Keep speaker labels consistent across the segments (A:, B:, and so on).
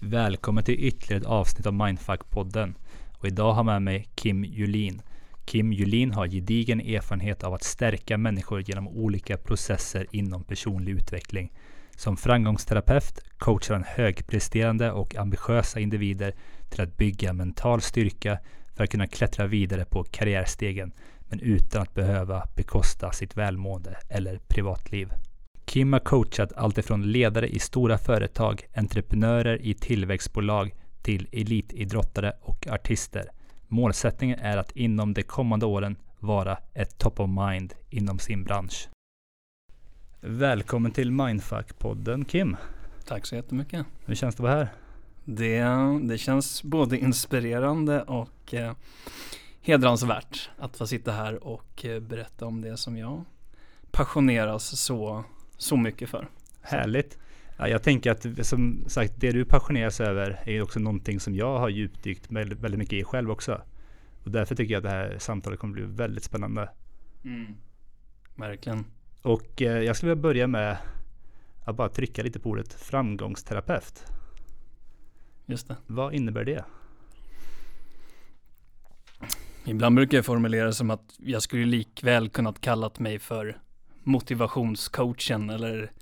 A: Välkommen till ytterligare ett avsnitt av Mindfuck-podden. Och idag har jag med mig Kim Julin. Kim Julin har gedigen erfarenhet av att stärka människor genom olika processer inom personlig utveckling. Som framgångsterapeut coachar han högpresterande och ambitiösa individer till att bygga mental styrka för att kunna klättra vidare på karriärstegen, men utan att behöva bekosta sitt välmående eller privatliv. Kim har coachat alltifrån ledare i stora företag, entreprenörer i tillväxtbolag till elitidrottare och artister. Målsättningen är att inom de kommande åren vara ett top of mind inom sin bransch. Välkommen till Mindfuck-podden Kim.
B: Tack så jättemycket.
A: Hur känns det att vara här?
B: Det, det känns både inspirerande och eh, hedransvärt att få sitta här och eh, berätta om det som jag passioneras så, så mycket för.
A: Härligt. Ja, jag tänker att som sagt, det du passioneras över är också någonting som jag har djupdykt väldigt, väldigt mycket i själv också. Och därför tycker jag att det här samtalet kommer bli väldigt spännande.
B: Mm. Verkligen.
A: Och eh, jag skulle vilja börja med att bara trycka lite på ordet framgångsterapeut.
B: Just det.
A: Vad innebär det?
B: Ibland brukar jag formulera som att jag skulle likväl kunnat kallat mig för motivationscoachen eller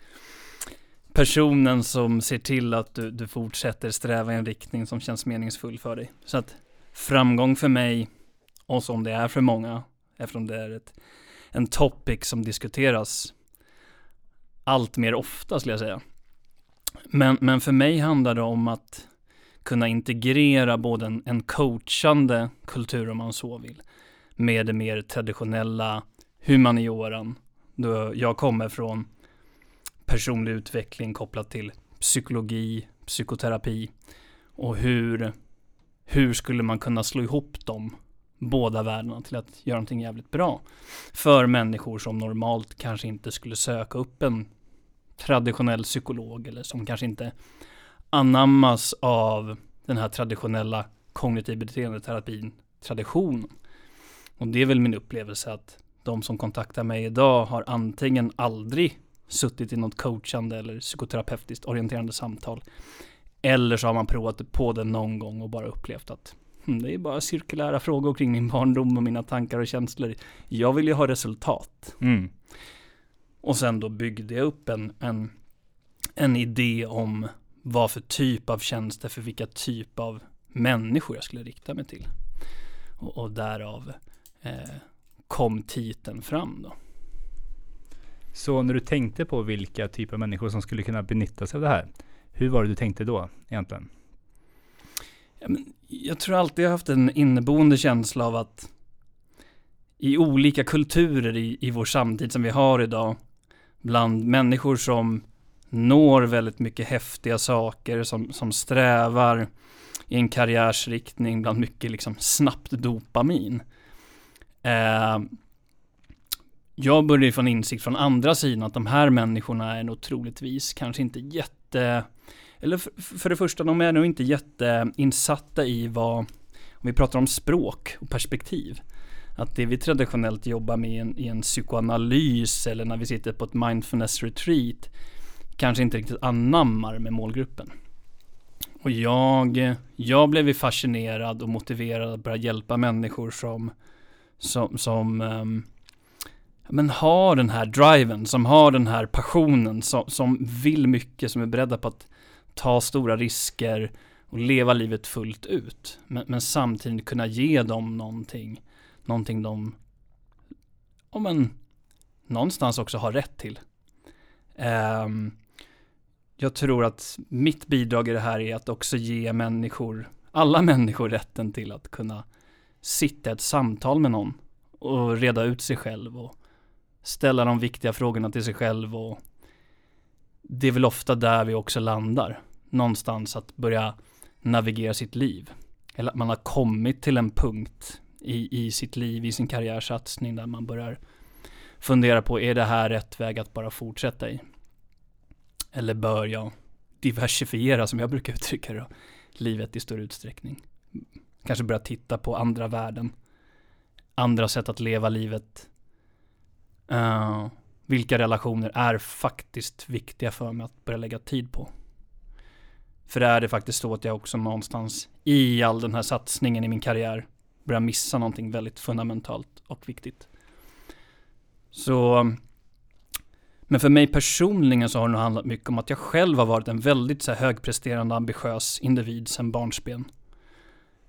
B: personen som ser till att du, du fortsätter sträva i en riktning som känns meningsfull för dig. Så att framgång för mig och som det är för många, eftersom det är ett, en topic som diskuteras allt mer ofta skulle jag säga. Men, men för mig handlar det om att kunna integrera både en, en coachande kultur om man så vill med det mer traditionella humanioran. Då jag kommer från personlig utveckling kopplat till psykologi, psykoterapi och hur, hur skulle man kunna slå ihop de båda världarna till att göra någonting jävligt bra för människor som normalt kanske inte skulle söka upp en traditionell psykolog eller som kanske inte anammas av den här traditionella kognitiv beteendeterapin traditionen. Och det är väl min upplevelse att de som kontaktar mig idag har antingen aldrig suttit i något coachande eller psykoterapeutiskt orienterande samtal. Eller så har man provat på det någon gång och bara upplevt att hm, det är bara cirkulära frågor kring min barndom och mina tankar och känslor. Jag vill ju ha resultat.
A: Mm.
B: Och sen då byggde jag upp en, en, en idé om vad för typ av tjänster, för vilka typ av människor jag skulle rikta mig till. Och, och därav eh, kom titeln fram då.
A: Så när du tänkte på vilka typer av människor som skulle kunna benytta sig av det här, hur var det du tänkte då egentligen?
B: Jag tror alltid jag haft en inneboende känsla av att i olika kulturer i, i vår samtid som vi har idag, bland människor som når väldigt mycket häftiga saker, som, som strävar i en karriärsriktning bland mycket liksom snabbt dopamin. Eh, jag började få en insikt från andra sidan att de här människorna är nog troligtvis kanske inte jätte, eller för, för det första, de är nog inte jätteinsatta i vad, om vi pratar om språk och perspektiv, att det vi traditionellt jobbar med i en, i en psykoanalys eller när vi sitter på ett mindfulness retreat kanske inte riktigt anammar med målgruppen. Och jag, jag blev fascinerad och motiverad att börja hjälpa människor som, som, som um, men har den här driven, som har den här passionen, som, som vill mycket, som är beredda på att ta stora risker och leva livet fullt ut. Men, men samtidigt kunna ge dem någonting, någonting de, ja men, någonstans också har rätt till. Um, jag tror att mitt bidrag i det här är att också ge människor, alla människor rätten till att kunna sitta ett samtal med någon och reda ut sig själv och ställa de viktiga frågorna till sig själv och det är väl ofta där vi också landar. Någonstans att börja navigera sitt liv. Eller att man har kommit till en punkt i, i sitt liv, i sin karriärsatsning där man börjar fundera på, är det här rätt väg att bara fortsätta i? Eller bör jag diversifiera, som jag brukar uttrycka det, livet i större utsträckning? Kanske börja titta på andra värden, andra sätt att leva livet. Uh, vilka relationer är faktiskt viktiga för mig att börja lägga tid på? För det är det faktiskt så att jag också någonstans i all den här satsningen i min karriär börjar missa någonting väldigt fundamentalt och viktigt. Så men för mig personligen så har det nog handlat mycket om att jag själv har varit en väldigt så här, högpresterande, ambitiös individ sedan barnsben.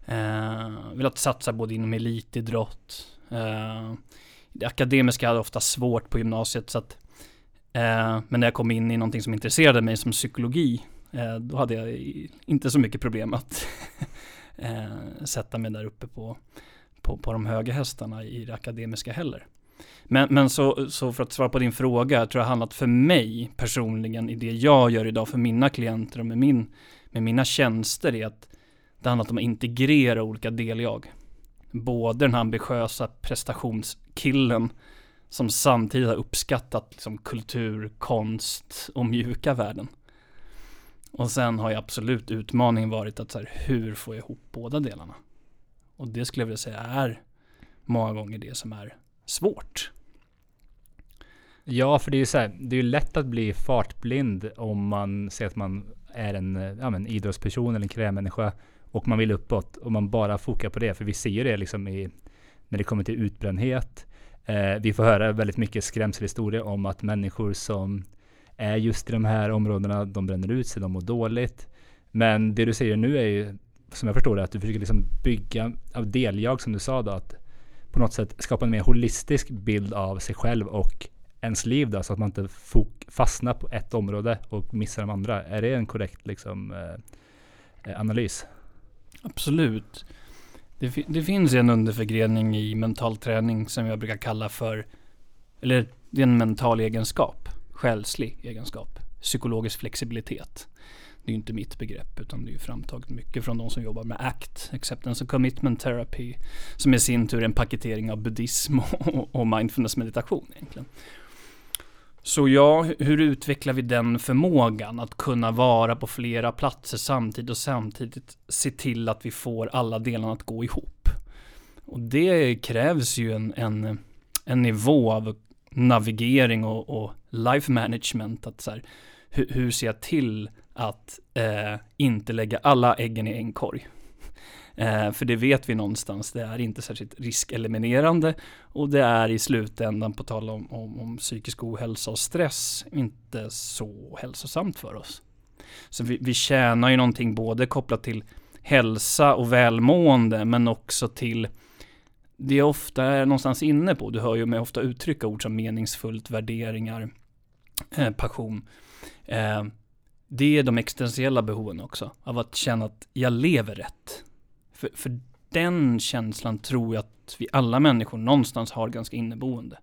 B: Eh, velat satsa både inom elitidrott. Eh, det akademiska hade ofta svårt på gymnasiet så att eh, Men när jag kom in i någonting som intresserade mig som psykologi eh, Då hade jag inte så mycket problem att eh, sätta mig där uppe på, på, på de höga hästarna i det akademiska heller. Men, men så, så för att svara på din fråga, jag tror det har handlat för mig personligen i det jag gör idag för mina klienter och med, min, med mina tjänster är att det handlar om att integrera olika deljag. Både den här ambitiösa prestationskillen som samtidigt har uppskattat liksom, kultur, konst och mjuka värden. Och sen har ju absolut utmaningen varit att så här, hur får jag ihop båda delarna? Och det skulle jag vilja säga är många gånger det som är svårt.
A: Ja, för det är ju så här, det är ju lätt att bli fartblind om man ser att man är en ja, men, idrottsperson eller en krävmänniska och man vill uppåt och man bara fokar på det. För vi ser ju det liksom i, när det kommer till utbrändhet. Eh, vi får höra väldigt mycket skrämselhistorier om att människor som är just i de här områdena, de bränner ut sig, de mår dåligt. Men det du säger nu är ju, som jag förstår det, att du försöker liksom bygga av deljag som du sa då, att på något sätt skapa en mer holistisk bild av sig själv och ens liv då, så att man inte fastnar på ett område och missar de andra. Är det en korrekt liksom, eh, eh analys?
B: Absolut. Det, det, finns en underförgrening i mental träning som jag brukar kalla för, eller det är en mental egenskap, själslig egenskap, psykologisk flexibilitet. Det är ju inte mitt begrepp utan det är ju framtaget mycket från de som jobbar med ACT, Acceptance and Commitment Therapy, som i sin tur är en paketering av buddhism och, och mindfulness meditation egentligen. Så ja, hur utvecklar vi den förmågan att kunna vara på flera platser samtidigt och samtidigt se till att vi får alla delarna att gå ihop? Och det krävs ju en, en, en nivå av navigering och, och life management. Att så här, hur, hur ser jag till att eh, inte lägga alla äggen i en korg? Eh, för det vet vi någonstans, det är inte särskilt riskeliminerande och det är i slutändan, på tal om, om, om psykisk ohälsa och stress, inte så hälsosamt för oss. Så vi, vi tjänar ju någonting både kopplat till hälsa och välmående, men också till det jag ofta är någonstans inne på. Du hör ju mig ofta uttrycka ord som meningsfullt, värderingar, eh, passion. Eh, det är de existentiella behoven också, av att känna att jag lever rätt. För, för den känslan tror jag att vi alla människor någonstans har ganska inneboende.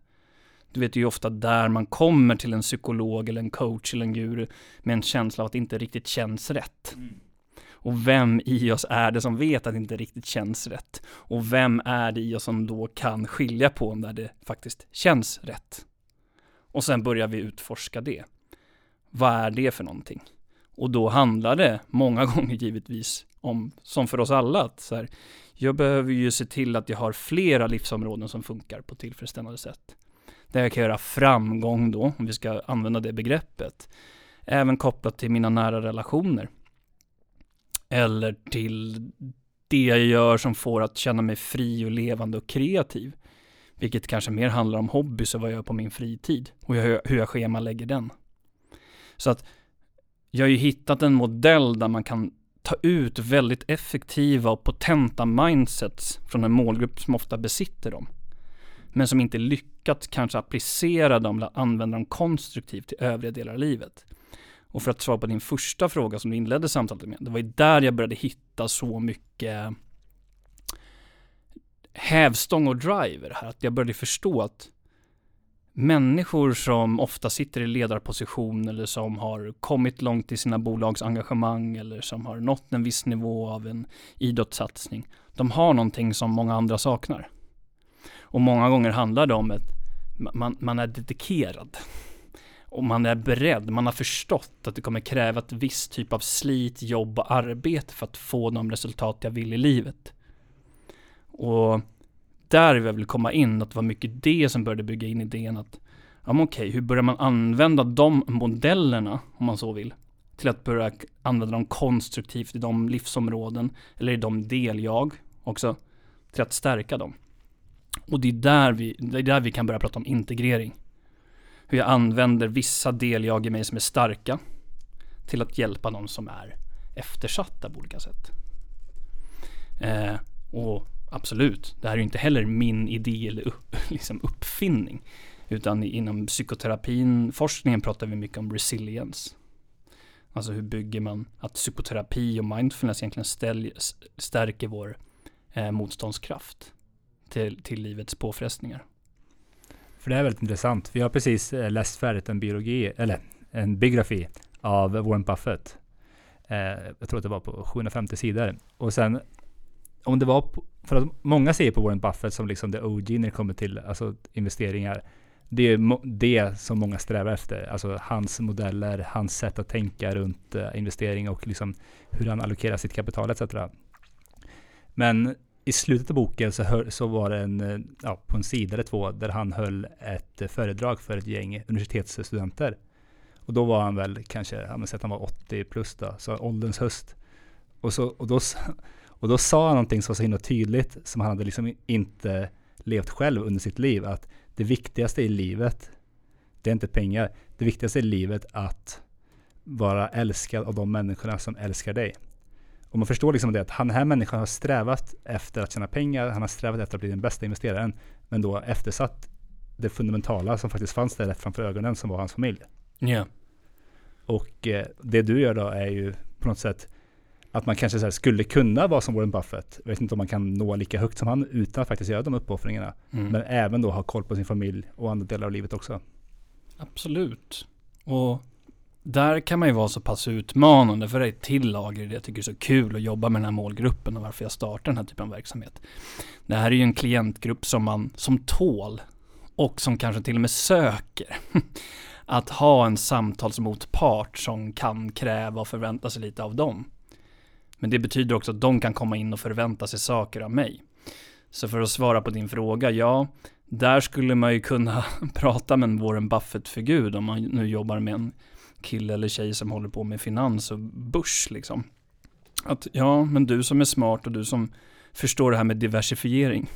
B: Du vet ju ofta där man kommer till en psykolog eller en coach eller en guru med en känsla av att det inte riktigt känns rätt. Mm. Och vem i oss är det som vet att det inte riktigt känns rätt? Och vem är det i oss som då kan skilja på om det faktiskt känns rätt? Och sen börjar vi utforska det. Vad är det för någonting? Och då handlar det många gånger givetvis om, som för oss alla, att så här, jag behöver ju se till att jag har flera livsområden som funkar på tillfredsställande sätt. Där jag kan göra framgång då, om vi ska använda det begreppet. Även kopplat till mina nära relationer. Eller till det jag gör som får att känna mig fri och levande och kreativ. Vilket kanske mer handlar om hobbys och vad jag gör på min fritid. Och hur jag schemalägger den. Så att jag har ju hittat en modell där man kan ta ut väldigt effektiva och potenta mindsets från en målgrupp som ofta besitter dem. Men som inte lyckats kanske applicera dem eller använda dem konstruktivt till övriga delar av livet. Och för att svara på din första fråga som du inledde samtalet med. Det var ju där jag började hitta så mycket hävstång och driver här. Att jag började förstå att människor som ofta sitter i ledarposition eller som har kommit långt i sina bolagsengagemang eller som har nått en viss nivå av en idrottssatsning. De har någonting som många andra saknar. Och många gånger handlar det om att man, man är dedikerad. Och man är beredd, man har förstått att det kommer kräva ett visst typ av slit, jobb och arbete för att få de resultat jag vill i livet. Och där jag vill komma in, att det var mycket det som började bygga in idén att, ja men okej, hur börjar man använda de modellerna, om man så vill, till att börja använda dem konstruktivt i de livsområden eller i de deljag också till att stärka dem. Och det är där vi, det är där vi kan börja prata om integrering. Hur jag använder vissa deljag i mig som är starka till att hjälpa de som är eftersatta på olika sätt. Eh, och absolut, det här är ju inte heller min idé eller upp, liksom uppfinning. Utan inom psykoterapin, forskningen pratar vi mycket om resilience. Alltså hur bygger man att psykoterapi och mindfulness egentligen ställ, stärker vår eh, motståndskraft till, till livets påfrestningar.
A: För det är väldigt intressant. Vi har precis eh, läst färdigt en biologi, eller en biografi av Warren Buffett. Eh, jag tror att det var på 750 sidor. Och sen om det var, för att många ser på Warren Buffett som liksom the OG när det kommer till alltså, investeringar. Det är det som många strävar efter. Alltså hans modeller, hans sätt att tänka runt eh, investering och liksom hur han allokerar sitt kapital etc. Men i slutet av boken så, hör, så var det en, eh, ja, på en sida eller två där han höll ett eh, föredrag för ett gäng universitetsstudenter. Och då var han väl kanske, ja men att han var 80 plus då, så ålderns höst. Och, så, och, då, och då sa han någonting som var så himla tydligt, som han hade liksom inte levt själv under sitt liv, att det viktigaste i livet, det är inte pengar. Det viktigaste i livet är att vara älskad av de människorna som älskar dig. Och man förstår liksom det att han här människan har strävat efter att tjäna pengar, han har strävat efter att bli den bästa investeraren, men då eftersatt det fundamentala som faktiskt fanns där framför ögonen som var hans familj.
B: Ja. Yeah.
A: Och eh, det du gör då är ju på något sätt att man kanske skulle kunna vara som Warren Buffett. Jag vet inte om man kan nå lika högt som han utan att faktiskt göra de uppoffringarna. Mm. Men även då ha koll på sin familj och andra delar av livet också.
B: Absolut. Och där kan man ju vara så pass utmanande, för det är ett till lager det jag tycker är så kul att jobba med den här målgruppen och varför jag startar den här typen av verksamhet. Det här är ju en klientgrupp som man, som tål och som kanske till och med söker att ha en samtalsmotpart som kan kräva och förvänta sig lite av dem. Men det betyder också att de kan komma in och förvänta sig saker av mig. Så för att svara på din fråga, ja, där skulle man ju kunna prata med en Warren Buffett-figur om man nu jobbar med en kille eller tjej som håller på med finans och börs liksom. Att ja, men du som är smart och du som förstår det här med diversifiering.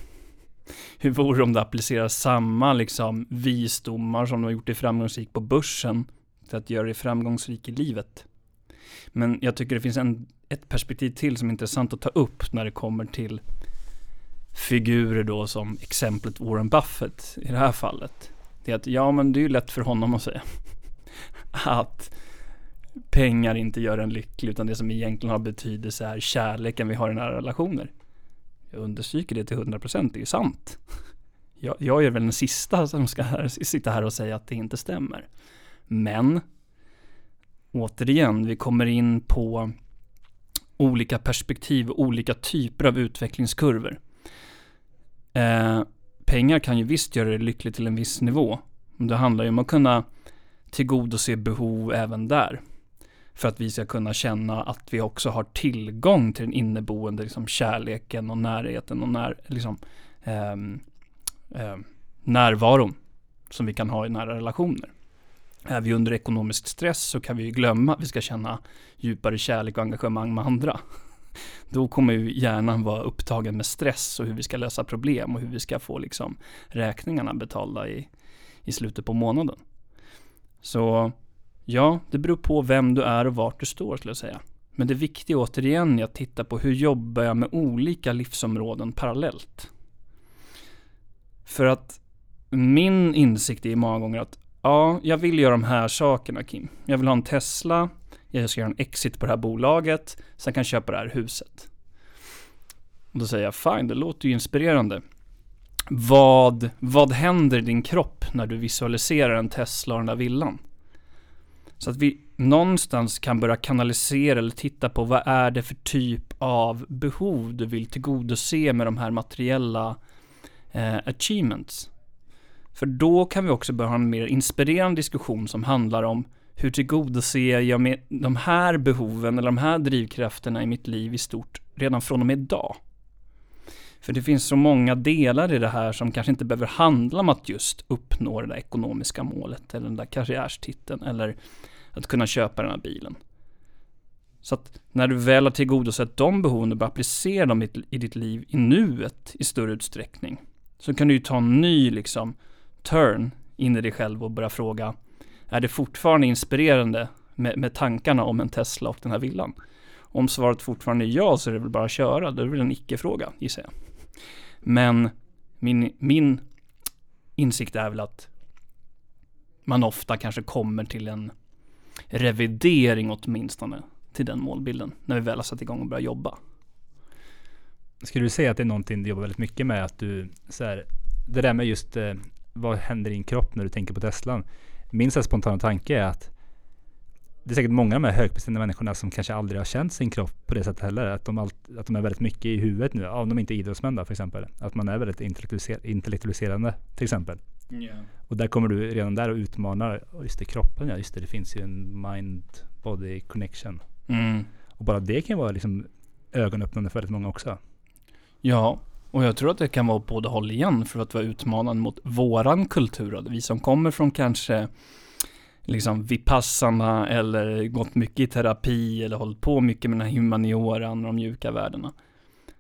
B: Hur vore det om du applicerar samma liksom visdomar som du har gjort dig framgångsrik på börsen till att göra dig framgångsrik i livet? Men jag tycker det finns en, ett perspektiv till som är intressant att ta upp när det kommer till figurer då som exemplet Warren Buffett i det här fallet. Det är att ja, men det är ju lätt för honom att säga att pengar inte gör en lycklig utan det som egentligen har betydelse är kärleken vi har i nära relationer. Jag understryker det till 100%, det är ju sant. Jag, jag är väl den sista som ska här, sitta här och säga att det inte stämmer. Men återigen, vi kommer in på olika perspektiv och olika typer av utvecklingskurvor. Eh, pengar kan ju visst göra dig lycklig till en viss nivå. Men det handlar ju om att kunna tillgodose behov även där. För att vi ska kunna känna att vi också har tillgång till den inneboende liksom, kärleken och närheten och när, liksom, eh, eh, närvaron som vi kan ha i nära relationer. Är vi under ekonomisk stress så kan vi glömma att vi ska känna djupare kärlek och engagemang med andra. Då kommer ju hjärnan vara upptagen med stress och hur vi ska lösa problem och hur vi ska få liksom räkningarna betalda i, i slutet på månaden. Så ja, det beror på vem du är och vart du står skulle jag säga. Men det viktiga återigen är att titta på hur jobbar jag med olika livsområden parallellt. För att min insikt är många gånger att ja, jag vill göra de här sakerna Kim. Jag vill ha en Tesla, jag ska göra en exit på det här bolaget, sen kan jag köpa det här huset. Och då säger jag fine, det låter ju inspirerande. Vad, vad händer i din kropp när du visualiserar en Tesla och den där villan? Så att vi någonstans kan börja kanalisera eller titta på vad är det för typ av behov du vill tillgodose med de här materiella eh, achievements. För då kan vi också börja ha en mer inspirerande diskussion som handlar om hur tillgodoser jag med de här behoven eller de här drivkrafterna i mitt liv i stort redan från och med idag. För det finns så många delar i det här som kanske inte behöver handla om att just uppnå det där ekonomiska målet eller den där karriärstiteln eller att kunna köpa den här bilen. Så att när du väl har tillgodosett de behoven och börjar applicera dem i, i ditt liv i nuet i större utsträckning. Så kan du ju ta en ny liksom turn in i dig själv och börja fråga Är det fortfarande inspirerande med, med tankarna om en Tesla och den här villan? Om svaret fortfarande är ja så är det väl bara att köra. då är det väl en icke-fråga gissar jag. Men min, min insikt är väl att man ofta kanske kommer till en revidering åtminstone till den målbilden när vi väl har satt igång och börjat jobba.
A: Skulle du säga att det är någonting du jobbar väldigt mycket med? Att du, så här, det där med just eh, vad händer i din kropp när du tänker på Teslan? Min så spontana tanke är att det är säkert många av de här högpresterande människorna som kanske aldrig har känt sin kropp på det sättet heller. Att de, all, att de är väldigt mycket i huvudet nu. Om de inte är idrottsmän då för exempel. Att man är väldigt intellektualiser intellektualiserande till exempel. Yeah. Och där kommer du redan där och utmanar, just det kroppen ja, just det, det finns ju en mind-body connection. Mm. Och bara det kan vara liksom ögonöppnande för väldigt många också.
B: Ja, och jag tror att det kan vara på båda håll igen för att vara utmanande mot våran kultur. Vi som kommer från kanske liksom vipassarna eller gått mycket i terapi eller hållit på mycket med den här humanioran och de mjuka värdena.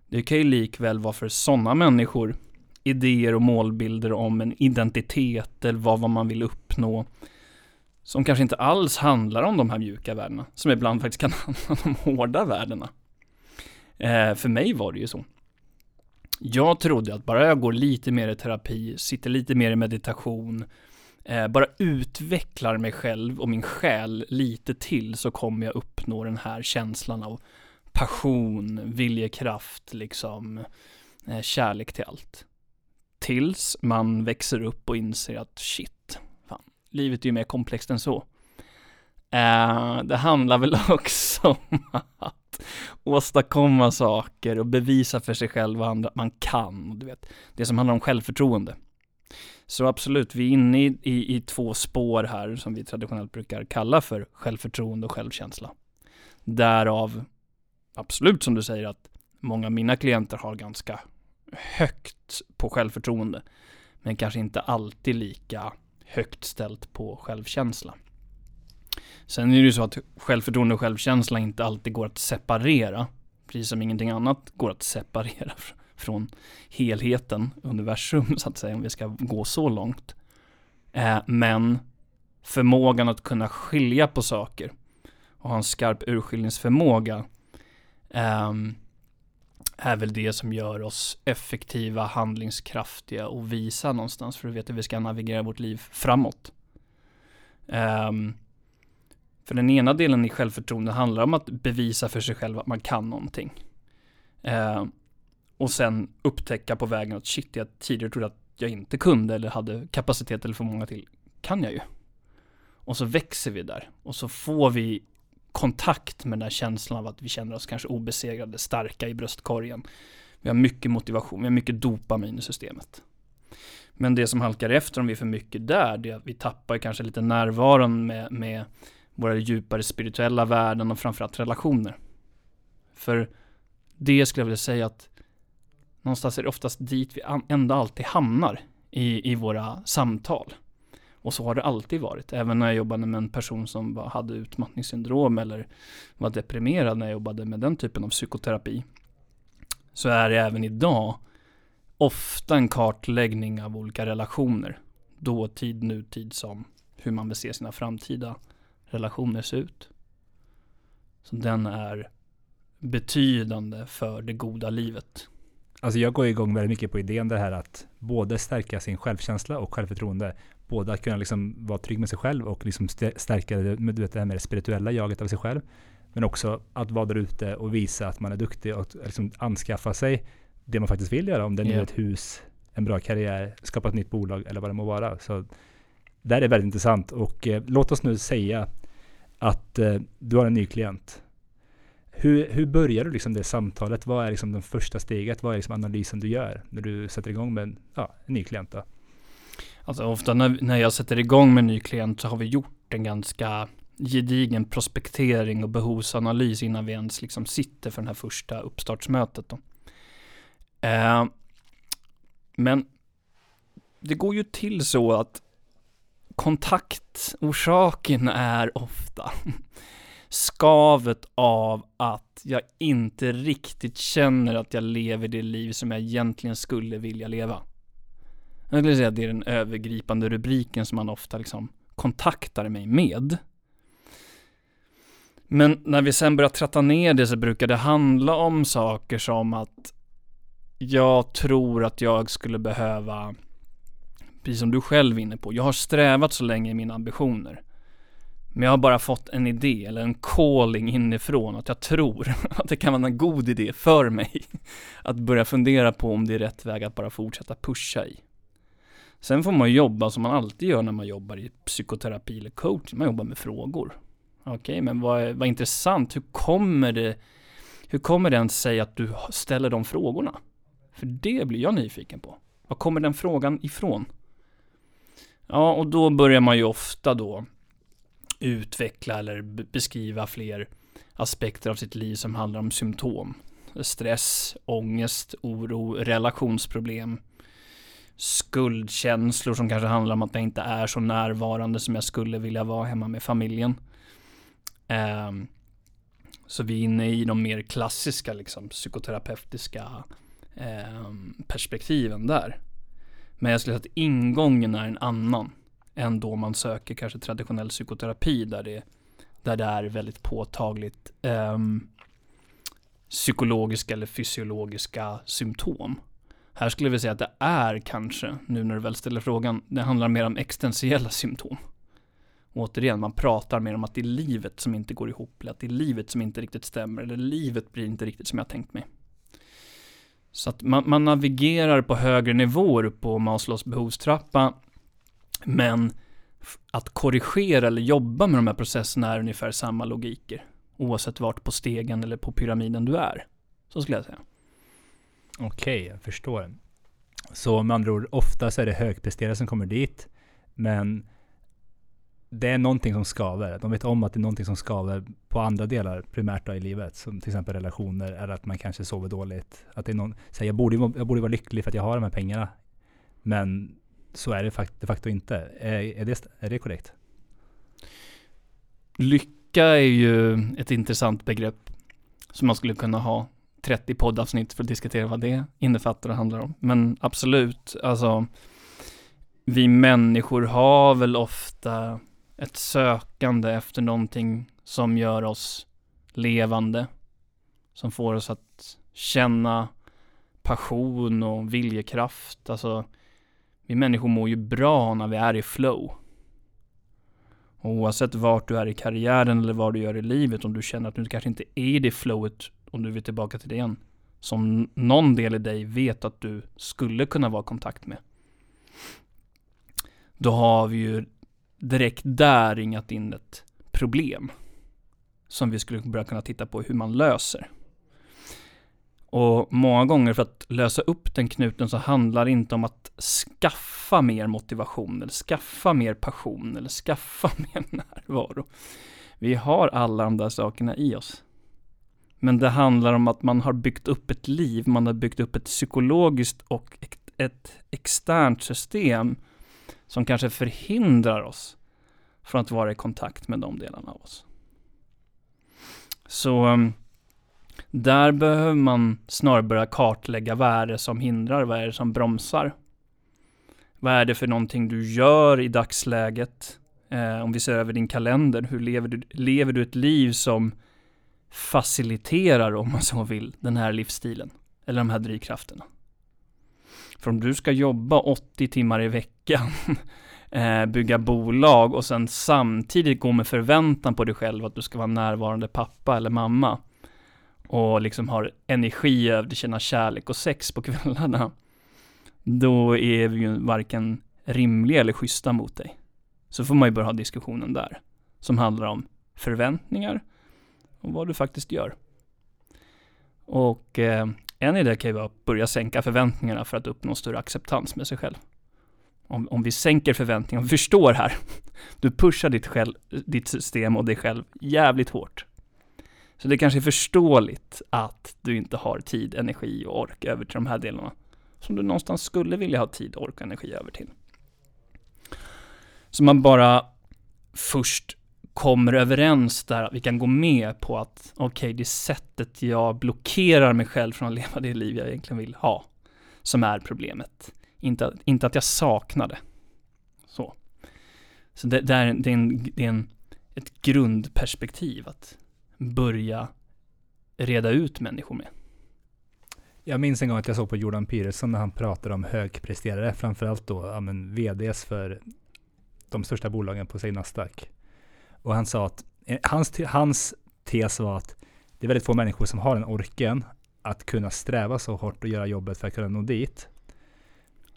B: Det kan ju likväl vara för sådana människor idéer och målbilder om en identitet eller vad, vad man vill uppnå. Som kanske inte alls handlar om de här mjuka värdena. Som ibland faktiskt kan handla om de hårda värdena. Eh, för mig var det ju så. Jag trodde att bara jag går lite mer i terapi, sitter lite mer i meditation, eh, bara utvecklar mig själv och min själ lite till så kommer jag uppnå den här känslan av passion, viljekraft, liksom eh, kärlek till allt. Tills man växer upp och inser att shit, fan, livet är ju mer komplext än så. Eh, det handlar väl också om att åstadkomma saker och bevisa för sig själv och andra att man kan. Du vet, det som handlar om självförtroende. Så absolut, vi är inne i, i, i, två spår här som vi traditionellt brukar kalla för självförtroende och självkänsla. Därav, absolut som du säger, att många av mina klienter har ganska högt på självförtroende. Men kanske inte alltid lika högt ställt på självkänsla. Sen är det ju så att självförtroende och självkänsla inte alltid går att separera. Precis som ingenting annat går att separera från helheten, universum så att säga, om vi ska gå så långt. Eh, men förmågan att kunna skilja på saker och ha en skarp urskiljningsförmåga ehm, är väl det som gör oss effektiva, handlingskraftiga och visa någonstans för att veta hur vi ska navigera vårt liv framåt. Um, för den ena delen i självförtroende handlar om att bevisa för sig själv att man kan någonting. Eh, och sen upptäcka på vägen att shit, jag tidigare trodde att jag inte kunde eller hade kapacitet eller förmåga till, kan jag ju. Och så växer vi där och så får vi kontakt med den där känslan av att vi känner oss kanske obesegrade, starka i bröstkorgen. Vi har mycket motivation, vi har mycket dopamin i systemet. Men det som halkar efter om vi är för mycket där, det är att vi tappar kanske lite närvaron med, med våra djupare spirituella värden och framförallt relationer. För det skulle jag vilja säga att någonstans är det oftast dit vi ändå alltid hamnar i, i våra samtal. Och så har det alltid varit. Även när jag jobbade med en person som var, hade utmattningssyndrom eller var deprimerad när jag jobbade med den typen av psykoterapi. Så är det även idag ofta en kartläggning av olika relationer. Dåtid, nutid som hur man vill se sina framtida relationer se ut. Så den är betydande för det goda livet.
A: Alltså jag går igång väldigt mycket på idén det här att både stärka sin självkänsla och självförtroende både att kunna liksom vara trygg med sig själv och liksom stärka det, du vet, det här med det spirituella jaget av sig själv. Men också att vara där ute och visa att man är duktig och liksom anskaffa sig det man faktiskt vill göra. Om det är ett hus, en bra karriär, skapa ett nytt bolag eller vad det må vara. Så det här är väldigt intressant och eh, låt oss nu säga att eh, du har en ny klient. Hur, hur börjar du liksom det samtalet? Vad är liksom det första steget? Vad är liksom analysen du gör när du sätter igång med ja, en ny klient? Då?
B: Alltså ofta när, när jag sätter igång med en ny klient så har vi gjort en ganska gedigen prospektering och behovsanalys innan vi ens liksom sitter för det här första uppstartsmötet. Då. Eh, men det går ju till så att kontaktorsaken är ofta skavet av att jag inte riktigt känner att jag lever det liv som jag egentligen skulle vilja leva. Jag skulle säga att det är den övergripande rubriken som man ofta liksom kontaktar mig med. Men när vi sen börjar tratta ner det så brukar det handla om saker som att jag tror att jag skulle behöva, precis som du själv är inne på, jag har strävat så länge i mina ambitioner. Men jag har bara fått en idé eller en calling inifrån att jag tror att det kan vara en god idé för mig att börja fundera på om det är rätt väg att bara fortsätta pusha i. Sen får man jobba som man alltid gör när man jobbar i psykoterapi eller coach, man jobbar med frågor. Okej, okay, men vad, vad intressant, hur kommer det, hur kommer det ens sig att du ställer de frågorna? För det blir jag nyfiken på. Var kommer den frågan ifrån? Ja, och då börjar man ju ofta då utveckla eller beskriva fler aspekter av sitt liv som handlar om symptom. Stress, ångest, oro, relationsproblem, skuldkänslor som kanske handlar om att jag inte är så närvarande som jag skulle vilja vara hemma med familjen. Ehm, så vi är inne i de mer klassiska liksom, psykoterapeutiska ehm, perspektiven där. Men jag skulle säga att ingången är en annan än då man söker kanske traditionell psykoterapi där det, där det är väldigt påtagligt um, psykologiska eller fysiologiska symptom. Här skulle vi säga att det är kanske, nu när du väl ställer frågan, det handlar mer om existentiella symptom. Återigen, man pratar mer om att det är livet som inte går ihop, eller att det är livet som inte riktigt stämmer, eller livet blir inte riktigt som jag tänkt mig. Så att man, man navigerar på högre nivåer på Maslows behovstrappa, men att korrigera eller jobba med de här processerna är ungefär samma logiker. Oavsett vart på stegen eller på pyramiden du är. Så skulle jag säga.
A: Okej, jag förstår. Så med andra ord, oftast är det högpresterare som kommer dit. Men det är någonting som skaver. De vet om att det är någonting som skaver på andra delar primärt då i livet. Som till exempel relationer eller att man kanske sover dåligt. Att det är någon, så jag, borde, jag borde vara lycklig för att jag har de här pengarna. Men så är det de facto inte. Är, är, det, är det korrekt?
B: Lycka är ju ett intressant begrepp som man skulle kunna ha 30 poddavsnitt för att diskutera vad det innefattar och handlar om. Men absolut, alltså vi människor har väl ofta ett sökande efter någonting som gör oss levande. Som får oss att känna passion och viljekraft. Alltså, vi människor mår ju bra när vi är i flow. Och oavsett vart du är i karriären eller vad du gör i livet, om du känner att du kanske inte är i det flowet om du vill tillbaka till det igen. Som någon del i dig vet att du skulle kunna vara i kontakt med. Då har vi ju direkt där ringat in ett problem. Som vi skulle börja kunna titta på hur man löser. Och många gånger för att lösa upp den knuten så handlar det inte om att skaffa mer motivation eller skaffa mer passion eller skaffa mer närvaro. Vi har alla de där sakerna i oss. Men det handlar om att man har byggt upp ett liv, man har byggt upp ett psykologiskt och ett externt system som kanske förhindrar oss från att vara i kontakt med de delarna av oss. Så ehm, där behöver man snarare börja kartlägga vad är det som hindrar, vad är det som bromsar? Vad är det för någonting du gör i dagsläget? Eh, om vi ser över din kalender, hur lever du, lever du ett liv som faciliterar, om man så vill, den här livsstilen? Eller de här drivkrafterna? För om du ska jobba 80 timmar i veckan, eh, bygga bolag och sen samtidigt gå med förväntan på dig själv att du ska vara närvarande pappa eller mamma och liksom har energi över att känna kärlek och sex på kvällarna, då är vi ju varken rimliga eller schyssta mot dig. Så får man ju börja ha diskussionen där, som handlar om förväntningar och vad du faktiskt gör. Och eh, en idé kan ju vara att börja sänka förväntningarna för att uppnå större acceptans med sig själv. Om, om vi sänker förväntningarna, vi förstår här, du pushar ditt, själv, ditt system och dig själv jävligt hårt. Så det kanske är förståeligt att du inte har tid, energi och ork över till de här delarna. Som du någonstans skulle vilja ha tid, ork och energi över till. Så man bara först kommer överens där att vi kan gå med på att okej, okay, det är sättet jag blockerar mig själv från att leva det liv jag egentligen vill ha som är problemet. Inte, inte att jag saknar det. Så. Så det, det, är, det är, en, det är en, ett grundperspektiv att börja reda ut människor med.
A: Jag minns en gång att jag såg på Jordan Peterson när han pratade om högpresterare, framförallt då ja, men VDs för de största bolagen på sig Nasdaq. Och han sa att eh, hans, hans tes var att det är väldigt få människor som har den orken att kunna sträva så hårt och göra jobbet för att kunna nå dit.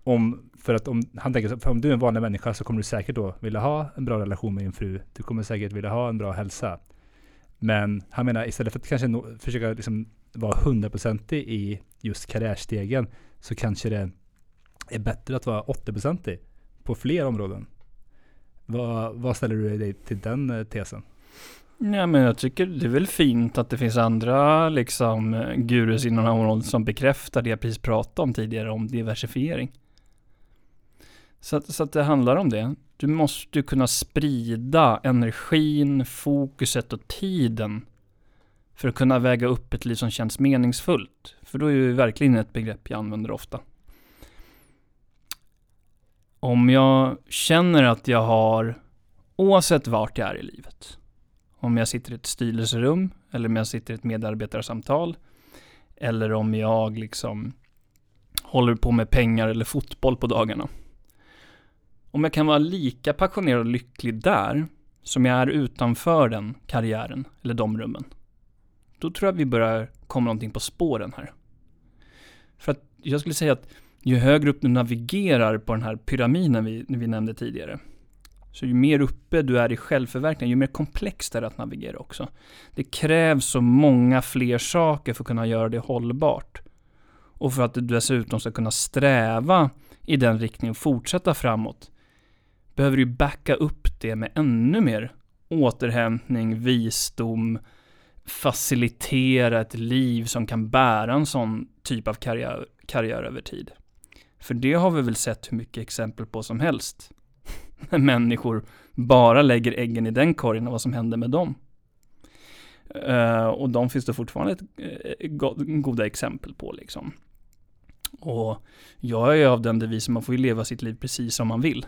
A: Om, för att om, han tänker så, om du är en vanlig människa så kommer du säkert då vilja ha en bra relation med din fru. Du kommer säkert vilja ha en bra hälsa. Men han menar istället för att kanske nå, försöka liksom vara hundraprocentig i just karriärstegen så kanske det är bättre att vara 80-procentig på fler områden. Vad, vad ställer du dig till den eh, tesen?
B: Ja, men jag tycker det är väl fint att det finns andra liksom gurus inom det här området som bekräftar det jag precis pratade om tidigare om diversifiering. Så att, så att det handlar om det. Du måste kunna sprida energin, fokuset och tiden för att kunna väga upp ett liv som känns meningsfullt. För då är ju verkligen ett begrepp jag använder ofta. Om jag känner att jag har, oavsett vart jag är i livet, om jag sitter i ett styrelserum eller om jag sitter i ett medarbetarsamtal eller om jag liksom håller på med pengar eller fotboll på dagarna. Om jag kan vara lika passionerad och lycklig där som jag är utanför den karriären eller de rummen. Då tror jag vi börjar komma någonting på spåren här. För att jag skulle säga att ju högre upp du navigerar på den här pyramiden vi, vi nämnde tidigare, så ju mer uppe du är i självförverkligande, ju mer komplext är det att navigera också. Det krävs så många fler saker för att kunna göra det hållbart. Och för att du dessutom ska kunna sträva i den riktningen och fortsätta framåt, behöver du backa upp det med ännu mer återhämtning, visdom, facilitera ett liv som kan bära en sån typ av karriär, karriär över tid. För det har vi väl sett hur mycket exempel på som helst. När människor bara lägger äggen i den korgen och vad som händer med dem. Uh, och de finns det fortfarande ett, eh, goda exempel på liksom. Och jag är av den devisen, man får ju leva sitt liv precis som man vill.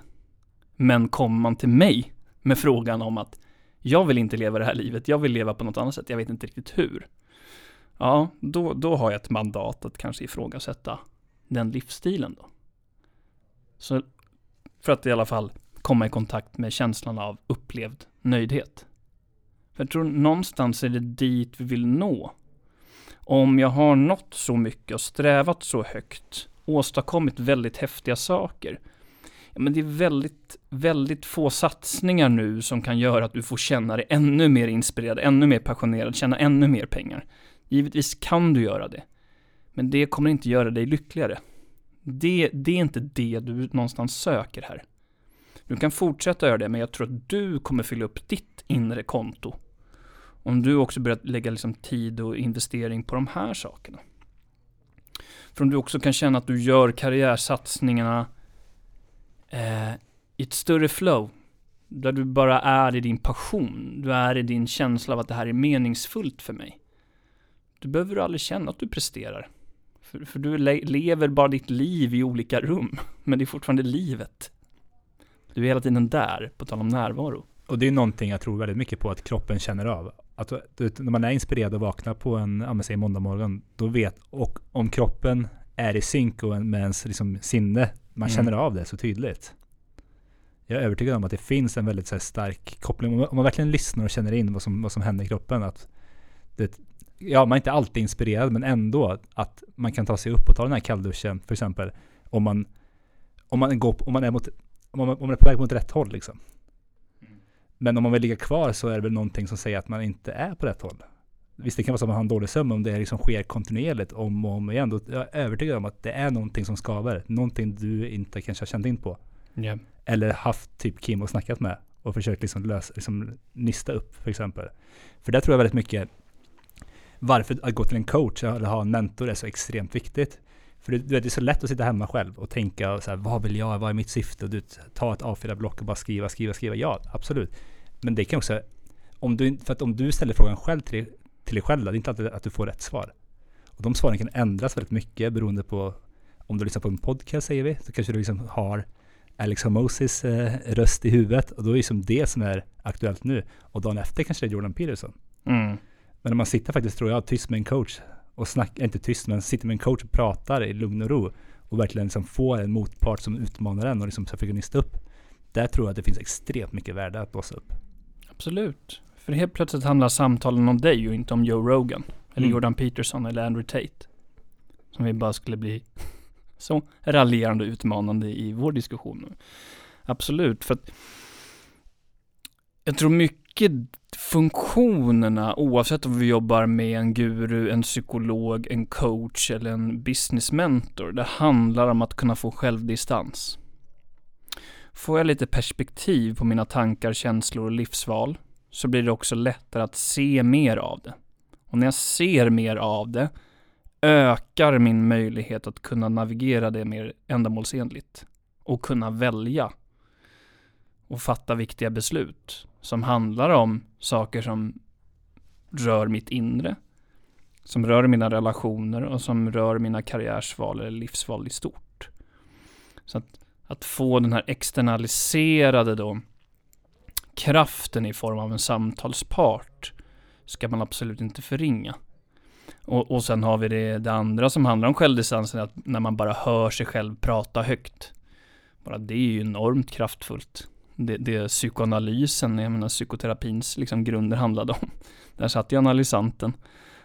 B: Men kommer man till mig med frågan om att jag vill inte leva det här livet, jag vill leva på något annat sätt, jag vet inte riktigt hur. Ja, då, då har jag ett mandat att kanske ifrågasätta den livsstilen då. Så för att i alla fall komma i kontakt med känslan av upplevd nöjdhet. För jag tror någonstans är det dit vi vill nå. Om jag har nått så mycket och strävat så högt, åstadkommit väldigt häftiga saker. Ja, men det är väldigt, väldigt få satsningar nu som kan göra att du får känna dig ännu mer inspirerad, ännu mer passionerad, tjäna ännu mer pengar. Givetvis kan du göra det. Men det kommer inte göra dig lyckligare. Det, det är inte det du någonstans söker här. Du kan fortsätta göra det, men jag tror att du kommer fylla upp ditt inre konto. Om du också börjar lägga liksom tid och investering på de här sakerna. För om du också kan känna att du gör karriärsatsningarna eh, i ett större flow. Där du bara är i din passion. Du är i din känsla av att det här är meningsfullt för mig. Du behöver aldrig känna att du presterar. För, för du le lever bara ditt liv i olika rum. Men det är fortfarande livet. Du är hela tiden där, på tal om närvaro.
A: Och det är någonting jag tror väldigt mycket på att kroppen känner av. Att när man är inspirerad och vaknar på en, ja säg måndag morgon, då vet, och om kroppen är i synk och med ens liksom, sinne, man mm. känner av det så tydligt. Jag är övertygad om att det finns en väldigt här, stark koppling. Om man, om man verkligen lyssnar och känner in vad som, vad som händer i kroppen. Att det, ja, man är inte alltid inspirerad, men ändå att man kan ta sig upp och ta den här kallduschen, för exempel. Om man, om man, går, om man, är, mot, om man, om man är på väg mot rätt håll liksom. Men om man vill ligga kvar så är det väl någonting som säger att man inte är på rätt håll. Visst, det kan vara så att man har en dålig sömn om det liksom sker kontinuerligt om och om igen. Då är jag övertygad om att det är någonting som skaver. Någonting du inte kanske har känt in på.
B: Yeah.
A: Eller haft typ Kim och snackat med. Och försökt liksom lösa, liksom nysta upp för exempel. För där tror jag väldigt mycket varför att gå till en coach eller ha en mentor är så extremt viktigt. För det, det är så lätt att sitta hemma själv och tänka så här, vad vill jag, vad är mitt syfte? Och du, ta ett A4-block och bara skriva, skriva, skriva. Ja, absolut. Men det kan också om du, för att om du ställer frågan själv till, till dig själv, det är inte alltid att du får rätt svar. Och de svaren kan ändras väldigt mycket beroende på om du lyssnar på en podcast säger vi, så kanske du liksom har Alex Homosis eh, röst i huvudet och då är det liksom det som är aktuellt nu. Och dagen efter kanske det är Jordan Peterson.
B: Mm.
A: Men om man sitter faktiskt, tror jag, tyst med en coach och snackar, inte tyst, men sitter med en coach och pratar i lugn och ro och verkligen liksom får en motpart som utmanar en och liksom försöker nysta upp. Där tror jag att det finns extremt mycket värde att blåsa upp.
B: Absolut. För helt plötsligt handlar samtalen om dig och inte om Joe Rogan. Eller
A: Mm.
B: Jordan Peterson eller Andrew Tate. Som vi bara skulle bli så raljerande och utmanande i vår diskussion. Absolut, för att jag tror mycket funktionerna, oavsett om vi jobbar med en guru, en psykolog, en coach eller en business mentor, det handlar om att kunna få självdistans. Får jag lite perspektiv på mina tankar, känslor och livsval så blir det också lättare att se mer av det. Och när jag ser mer av det ökar min möjlighet att kunna navigera det mer ändamålsenligt och kunna välja och fatta viktiga beslut som handlar om saker som rör mitt inre, som rör mina relationer och som rör mina karriärsval eller livsval i stort. Så att, att få den här externaliserade då kraften i form av en samtalspart ska man absolut inte förringa. Och, och sen har vi det, det andra som handlar om självdistansen, att när man bara hör sig själv prata högt. Bara det är ju enormt kraftfullt. Det, det psykoanalysen, jag menar psykoterapins liksom grunder handlade om. Där satt ju analysanten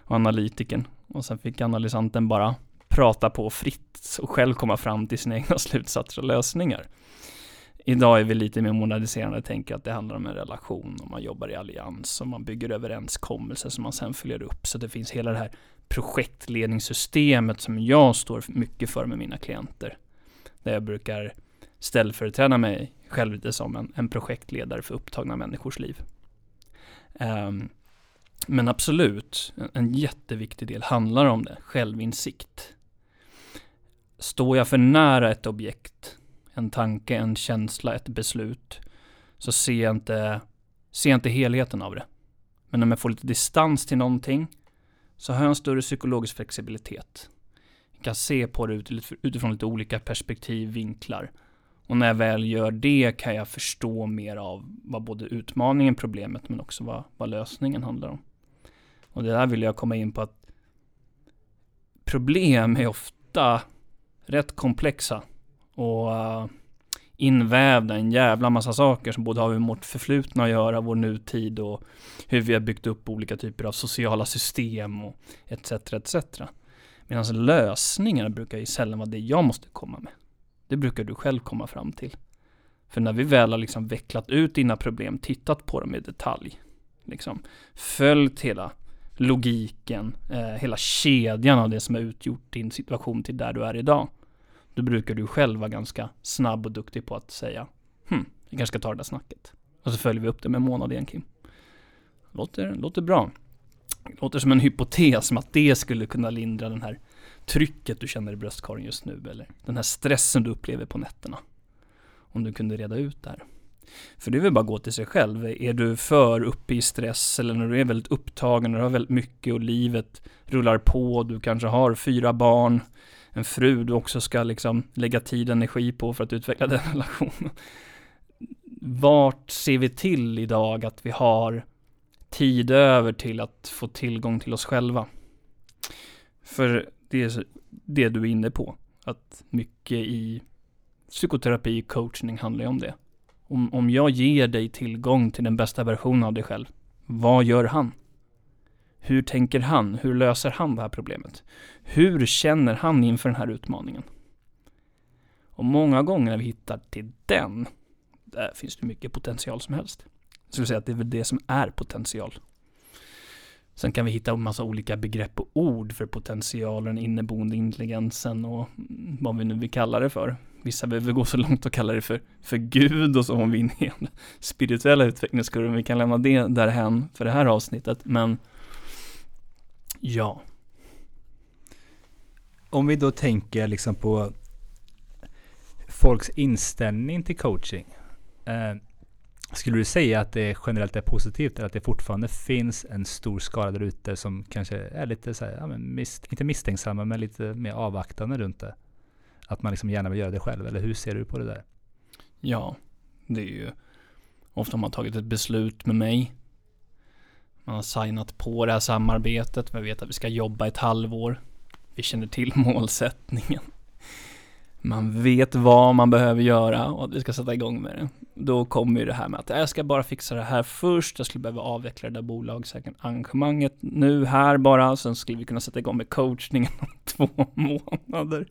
B: och analytiken och sen fick analysanten bara prata på fritt och själv komma fram till sina egna slutsatser och lösningar. Idag är vi lite mer moderniserande och tänker att det handlar om en relation och man jobbar i allians och man bygger överenskommelser som man sen följer upp. Så det finns hela det här projektledningssystemet som jag står mycket för med mina klienter. Där jag brukar ställföreträda mig själv lite som en, en projektledare för upptagna människors liv. Um, men absolut, en, jätteviktig del handlar om det, självinsikt. Står jag för nära ett objekt, en tanke, en känsla, ett beslut, så ser jag inte, ser jag inte helheten av det. Men om jag får lite distans till någonting, så har jag en större psykologisk flexibilitet. Jag kan se på det utifrån lite olika perspektiv, vinklar. Och när jag väl gör det kan jag förstå mer av vad både utmaningen, problemet, men också vad, vad lösningen handlar om. Och det där vill jag komma in på att problem är ofta rätt komplexa och uh, invävda en jävla massa saker som både har med vårt förflutna att göra, vår nutid och hur vi har byggt upp olika typer av sociala system och etc. etc. Medan lösningarna brukar ju sällan vara det jag måste komma med. Det brukar du själv komma fram till. För när vi väl har liksom vecklat ut dina problem, tittat på dem i detalj, liksom följt hela logiken, eh, hela kedjan av det som har utgjort din situation till där du är idag. Då brukar du själv vara ganska snabb och duktig på att säga hm, jag kanske ska ta det där snacket. Och så följer vi upp det med en månad igen Kim. Låter, låter bra. Låter som en hypotes, som att det skulle kunna lindra den här trycket du känner i bröstkorgen just nu eller den här stressen du upplever på nätterna. Om du kunde reda ut det här. För det är väl bara att gå till sig själv. Är du för uppe i stress eller när du är väldigt upptagen, och du har väldigt mycket och livet rullar på, du kanske har fyra barn, en fru du också ska liksom lägga tid och energi på för att utveckla den relationen. Vart ser vi till idag att vi har tid över till att få tillgång till oss själva? För det är det du är inne på. Att mycket i psykoterapi, och coachning handlar ju om det. Om, om jag ger dig tillgång till den bästa versionen av dig själv, vad gör han? Hur tänker han? Hur löser han det här problemet? Hur känner han inför den här utmaningen? Och många gånger när vi hittar till den, där finns det mycket potential som helst. Jag skulle säga att det är väl det som är potential. Sen kan vi hitta en massa olika begrepp och ord för potentialen, inneboende intelligensen och vad vi nu vill kalla det för. Vissa behöver gå så långt och kalla det för, för Gud och så om vi är inne i en spirituella utvecklingskurvan. Vi kan lämna det därhän för det här avsnittet, men ja.
A: Om vi då tänker liksom på folks inställning till coaching. Eh, skulle du säga att det generellt är positivt eller att det fortfarande finns en stor skara där ute som kanske är lite så här, ja, men mis, inte misstänksamma men lite mer avvaktande runt det? Att man liksom gärna vill göra det själv, eller hur ser du på det där?
B: Ja, det är ju ofta har man tagit ett beslut med mig. Man har signat på det här samarbetet, man vet att vi ska jobba ett halvår. Vi känner till målsättningen. Man vet vad man behöver göra och att vi ska sätta igång med det. Då kommer ju det här med att jag ska bara fixa det här först, jag skulle behöva avveckla det där bolagsengagemanget nu här bara, sen skulle vi kunna sätta igång med coachningen om två månader.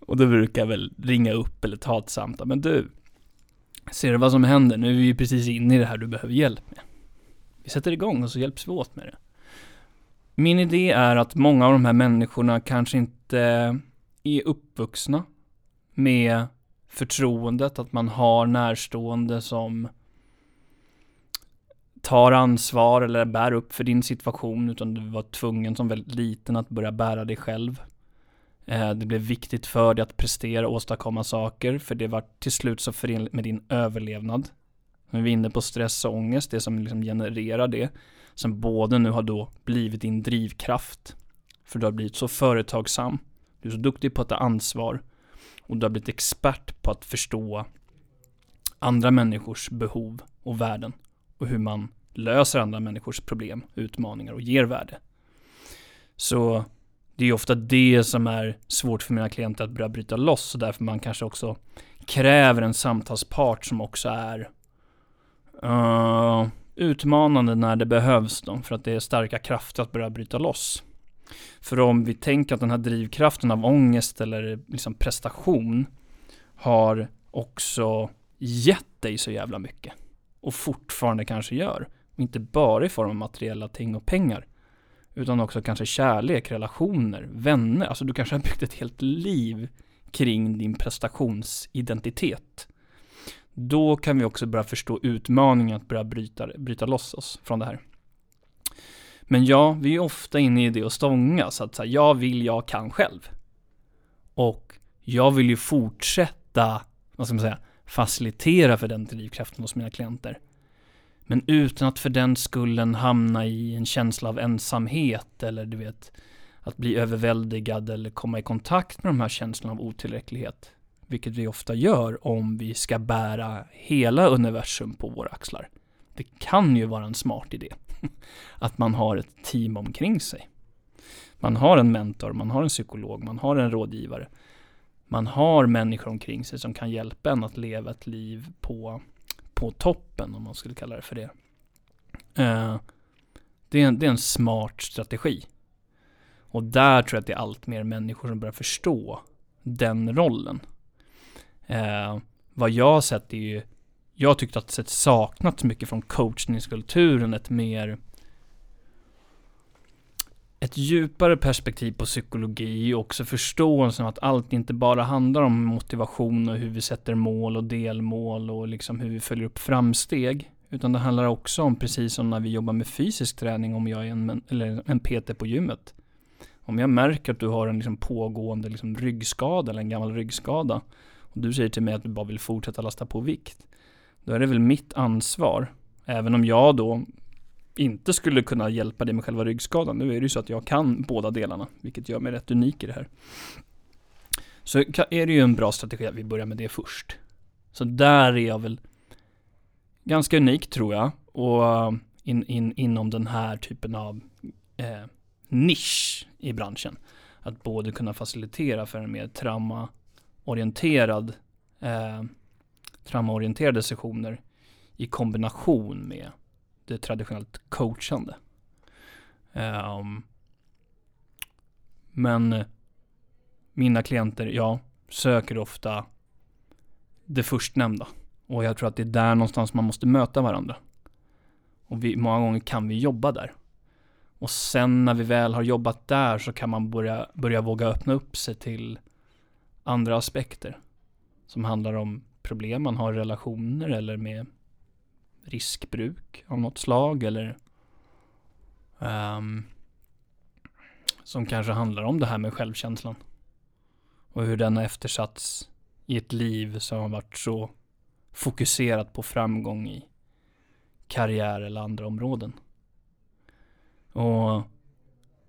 B: Och då brukar jag väl ringa upp eller ta ett samtal, men du, ser du vad som händer? Nu är vi ju precis inne i det här du behöver hjälp med. Vi sätter igång och så hjälps vi åt med det. Min idé är att många av de här människorna kanske inte är uppvuxna med förtroendet att man har närstående som tar ansvar eller bär upp för din situation utan du var tvungen som väldigt liten att börja bära dig själv. Eh, det blev viktigt för dig att prestera och åstadkomma saker för det var till slut så förenligt med din överlevnad. Nu är vi inne på stress och ångest, det som liksom genererar det. Som både nu har då blivit din drivkraft. För du har blivit så företagsam. Du är så duktig på att ta ansvar. Och du har blivit expert på att förstå andra människors behov och värden. Och hur man löser andra människors problem, utmaningar och ger värde. Så det är ofta det som är svårt för mina klienter att börja bryta loss och därför man kanske också kräver en samtalspart som också är uh, utmanande när det behövs då, för att det är starka krafter att börja bryta loss. För om vi tänker att den här drivkraften av ångest eller liksom prestation har också gett dig så jävla mycket och fortfarande kanske gör. Inte bara i form av materiella ting och pengar utan också kanske kärlek, relationer, vänner. Alltså du kanske har byggt ett helt liv kring din prestationsidentitet. Då kan vi också börja förstå utmaningen att börja bryta, bryta loss oss från det här. Men ja, vi är ofta inne i det och stånga så att säga, jag vill, jag kan själv. Och jag vill ju fortsätta, vad ska man säga, facilitera för den drivkraften hos mina klienter. Men utan att för den skullen hamna i en känsla av ensamhet eller du vet, att bli överväldigad eller komma i kontakt med de här känslorna av otillräcklighet. Vilket vi ofta gör om vi ska bära hela universum på våra axlar. Det kan ju vara en smart idé. Att man har ett team omkring sig. Man har en mentor, man har en psykolog, man har en rådgivare. Man har människor omkring sig som kan hjälpa en att leva ett liv på på toppen, om man skulle kalla det för det. Uh, det, är en, det är en smart strategi. Och där tror jag att det är allt mer människor som börjar förstå den rollen. Uh, vad jag har sett är ju, jag tyckte att det saknats mycket från coachningskulturen, ett mer ett djupare perspektiv på psykologi och också förståelsen att allt inte bara handlar om motivation och hur vi sätter mål och delmål och liksom hur vi följer upp framsteg. Utan det handlar också om, precis som när vi jobbar med fysisk träning, om jag är en, eller en PT på gymmet. Om jag märker att du har en liksom pågående liksom ryggskada eller en gammal ryggskada och du säger till mig att du bara vill fortsätta lasta på vikt. Då är det väl mitt ansvar, även om jag då inte skulle kunna hjälpa dig med själva ryggskadan. Nu är det ju så att jag kan båda delarna, vilket gör mig rätt unik i det här. Så är det ju en bra strategi att vi börjar med det först. Så där är jag väl ganska unik tror jag. Och in, in, inom den här typen av eh, nisch i branschen. Att både kunna facilitera för en mer traumaorienterad eh, traumaorienterade sessioner i kombination med det traditionellt coachande. Um, men mina klienter, ja, söker ofta det förstnämnda. Och jag tror att det är där någonstans man måste möta varandra. Och vi, många gånger kan vi jobba där. Och sen när vi väl har jobbat där så kan man börja, börja våga öppna upp sig till andra aspekter. Som handlar om problem man har i relationer eller med riskbruk av något slag eller um, som kanske handlar om det här med självkänslan. Och hur den har eftersatts i ett liv som har varit så fokuserat på framgång i karriär eller andra områden. Och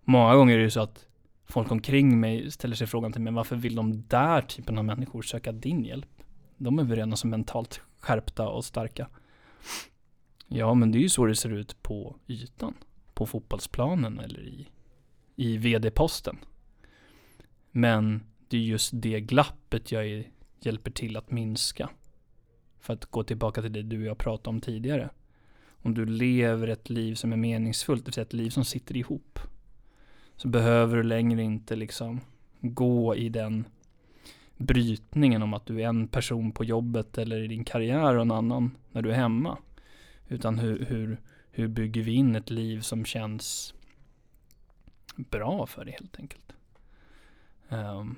B: många gånger är det ju så att folk omkring mig ställer sig frågan till mig varför vill de där typen av människor söka din hjälp? De är väl redan så mentalt skärpta och starka. Ja, men det är ju så det ser ut på ytan. På fotbollsplanen eller i, i vd-posten. Men det är just det glappet jag är, hjälper till att minska. För att gå tillbaka till det du och jag pratade om tidigare. Om du lever ett liv som är meningsfullt, det vill säga ett liv som sitter ihop. Så behöver du längre inte liksom gå i den brytningen om att du är en person på jobbet eller i din karriär och en annan när du är hemma. Utan hur, hur, hur bygger vi in ett liv som känns bra för dig helt enkelt. Um,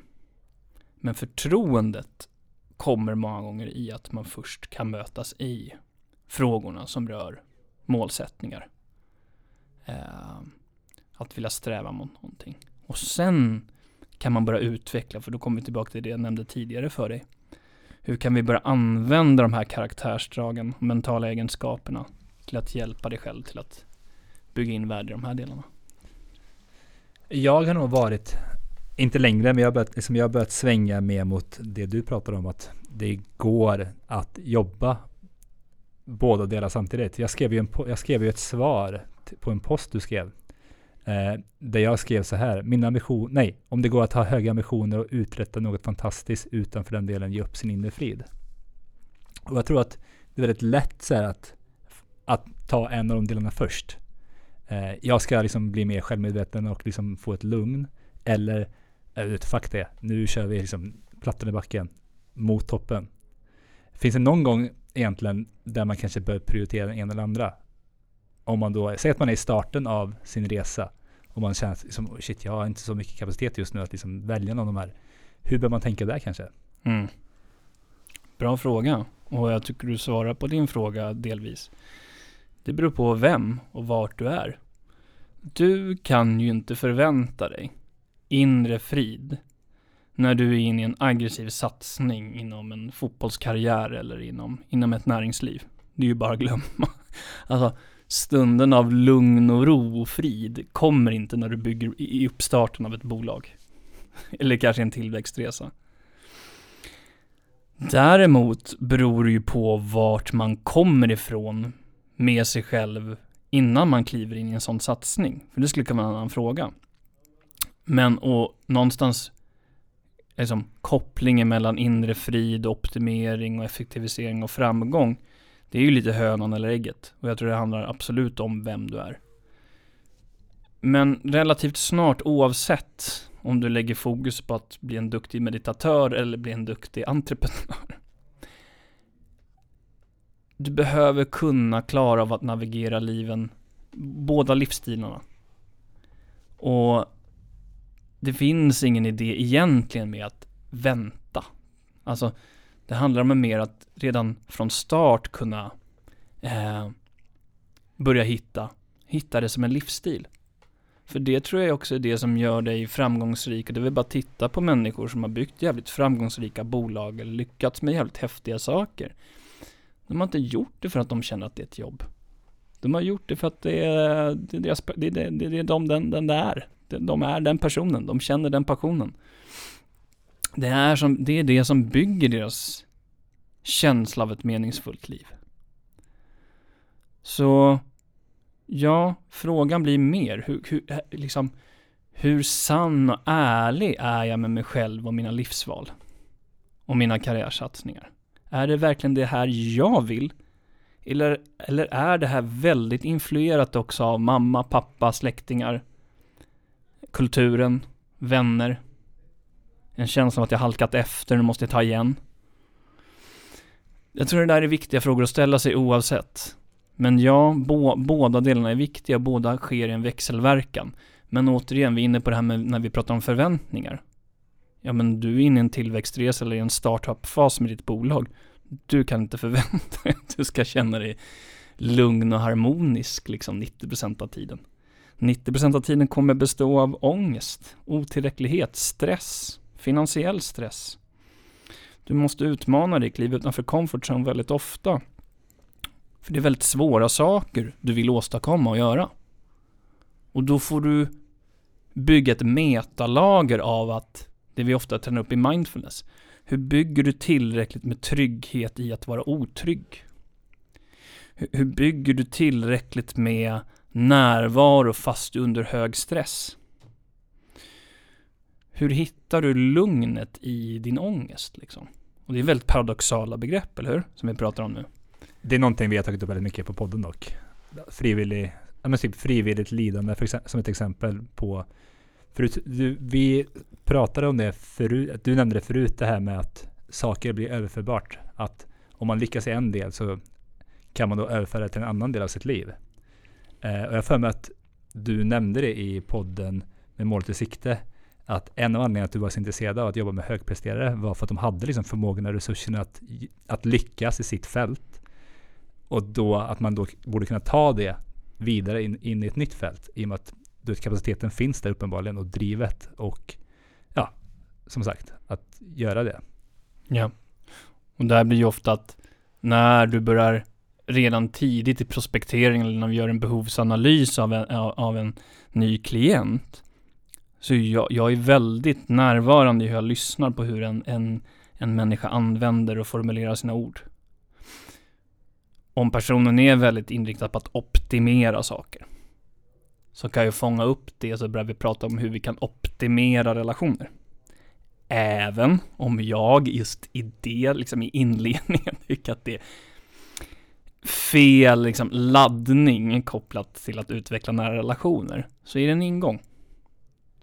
B: men förtroendet kommer många gånger i att man först kan mötas i frågorna som rör målsättningar. Uh, att vilja sträva mot någonting. Och sen kan man börja utveckla, för då kommer vi tillbaka till det jag nämnde tidigare för dig. Hur kan vi börja använda de här karaktärsdragen, mentala egenskaperna, till att hjälpa dig själv till att bygga in värde i de här delarna?
A: Jag har nog varit, inte längre, men jag har börjat, liksom jag har börjat svänga mer mot det du pratar om, att det går att jobba båda delar samtidigt. Jag skrev ju, en, jag skrev ju ett svar på en post du skrev Eh, där jag skrev så här, min ambition, nej, om det går att ha höga ambitioner och uträtta något fantastiskt utan för den delen ge upp sin inre frid. Och jag tror att det är väldigt lätt så här att, att ta en av de delarna först. Eh, jag ska liksom bli mer självmedveten och liksom få ett lugn. Eller, äh, fuck det, nu kör vi liksom plattan i backen mot toppen. Finns det någon gång egentligen där man kanske bör prioritera den ena eller andra? Om man då, säg att man är i starten av sin resa och man känner liksom, shit jag har inte så mycket kapacitet just nu att liksom välja någon av de här. Hur bör man tänka där kanske?
B: Mm. Bra fråga. Och jag tycker du svarar på din fråga delvis. Det beror på vem och vart du är. Du kan ju inte förvänta dig inre frid när du är inne i en aggressiv satsning inom en fotbollskarriär eller inom, inom ett näringsliv. Det är ju bara att glömma. Alltså, stunden av lugn och ro och frid kommer inte när du bygger i uppstarten av ett bolag. Eller kanske en tillväxtresa. Däremot beror det ju på vart man kommer ifrån med sig själv innan man kliver in i en sån satsning. För det skulle kunna vara en annan fråga. Men och någonstans liksom, kopplingen mellan inre frid, optimering och effektivisering och framgång det är ju lite hönan eller ägget. Och jag tror det handlar absolut om vem du är. Men relativt snart oavsett om du lägger fokus på att bli en duktig meditatör eller bli en duktig entreprenör. Du behöver kunna klara av att navigera liven, båda livsstilarna. Och det finns ingen idé egentligen med att vänta. Alltså, det handlar om mer att redan från start kunna eh, börja hitta, hitta det som en livsstil. För det tror jag också är det som gör dig framgångsrik. Och det vill bara titta på människor som har byggt jävligt framgångsrika bolag eller lyckats med jävligt häftiga saker. De har inte gjort det för att de känner att det är ett jobb. De har gjort det för att det är, det är, deras, det är, det är de den, den där. De är den personen, de känner den passionen. Det är, som, det är det som bygger deras känsla av ett meningsfullt liv. Så, ja, frågan blir mer, hur, hur, eh, liksom, hur sann och ärlig är jag med mig själv och mina livsval? Och mina karriärsatsningar? Är det verkligen det här jag vill? Eller, eller är det här väldigt influerat också av mamma, pappa, släktingar, kulturen, vänner? En känsla av att jag halkat efter, nu måste jag ta igen. Jag tror det där är viktiga frågor att ställa sig oavsett. Men ja, bo, båda delarna är viktiga, båda sker i en växelverkan. Men återigen, vi är inne på det här med när vi pratar om förväntningar. Ja, men du är inne i en tillväxtresa eller i en startup-fas med ditt bolag. Du kan inte förvänta dig att du ska känna dig lugn och harmonisk liksom 90% av tiden. 90% av tiden kommer bestå av ångest, otillräcklighet, stress, finansiell stress. Du måste utmana dig, kliva utanför comfort zone väldigt ofta. För det är väldigt svåra saker du vill åstadkomma och göra. Och då får du bygga ett metalager av att, det vi ofta tränar upp i mindfulness. Hur bygger du tillräckligt med trygghet i att vara otrygg? Hur, bygger du tillräckligt med närvaro fast under hög stress? Hur hittar du lugnet i din ångest liksom? Och det är väldigt paradoxala begrepp, eller hur? Som vi pratar om nu.
A: Det är någonting vi har tagit upp väldigt mycket på podden dock. Frivillig, ja men typ frivilligt lidande för, som ett exempel på Förut, du, vi pratade om det förut, du nämnde det förut det här med att saker blir överförbart. Att om man lyckas i en del så kan man då överföra det till en annan del av sitt liv. Eh, och jag för mig att du nämnde det i podden med målet i sikte. Att en av anledningarna att du var så intresserad av att jobba med högpresterare var för att de hade liksom förmågan och resurserna att, att lyckas i sitt fält. Och då att man då borde kunna ta det vidare in, in i ett nytt fält. I och med att du vet, kapaciteten finns där uppenbarligen och drivet. Och ja, som sagt, att göra det.
B: Ja. Och där blir ju ofta att när du börjar redan tidigt i prospekteringen eller när vi gör en behovsanalys av en, av en ny klient så jag, jag är väldigt närvarande i hur jag lyssnar på hur en, en, en människa använder och formulerar sina ord. Om personen är väldigt inriktad på att optimera saker så kan jag fånga upp det så börjar vi prata om hur vi kan optimera relationer. Även om jag just i det, liksom i inledningen, tycker att det är fel liksom, laddning kopplat till att utveckla nära relationer, så är det en ingång.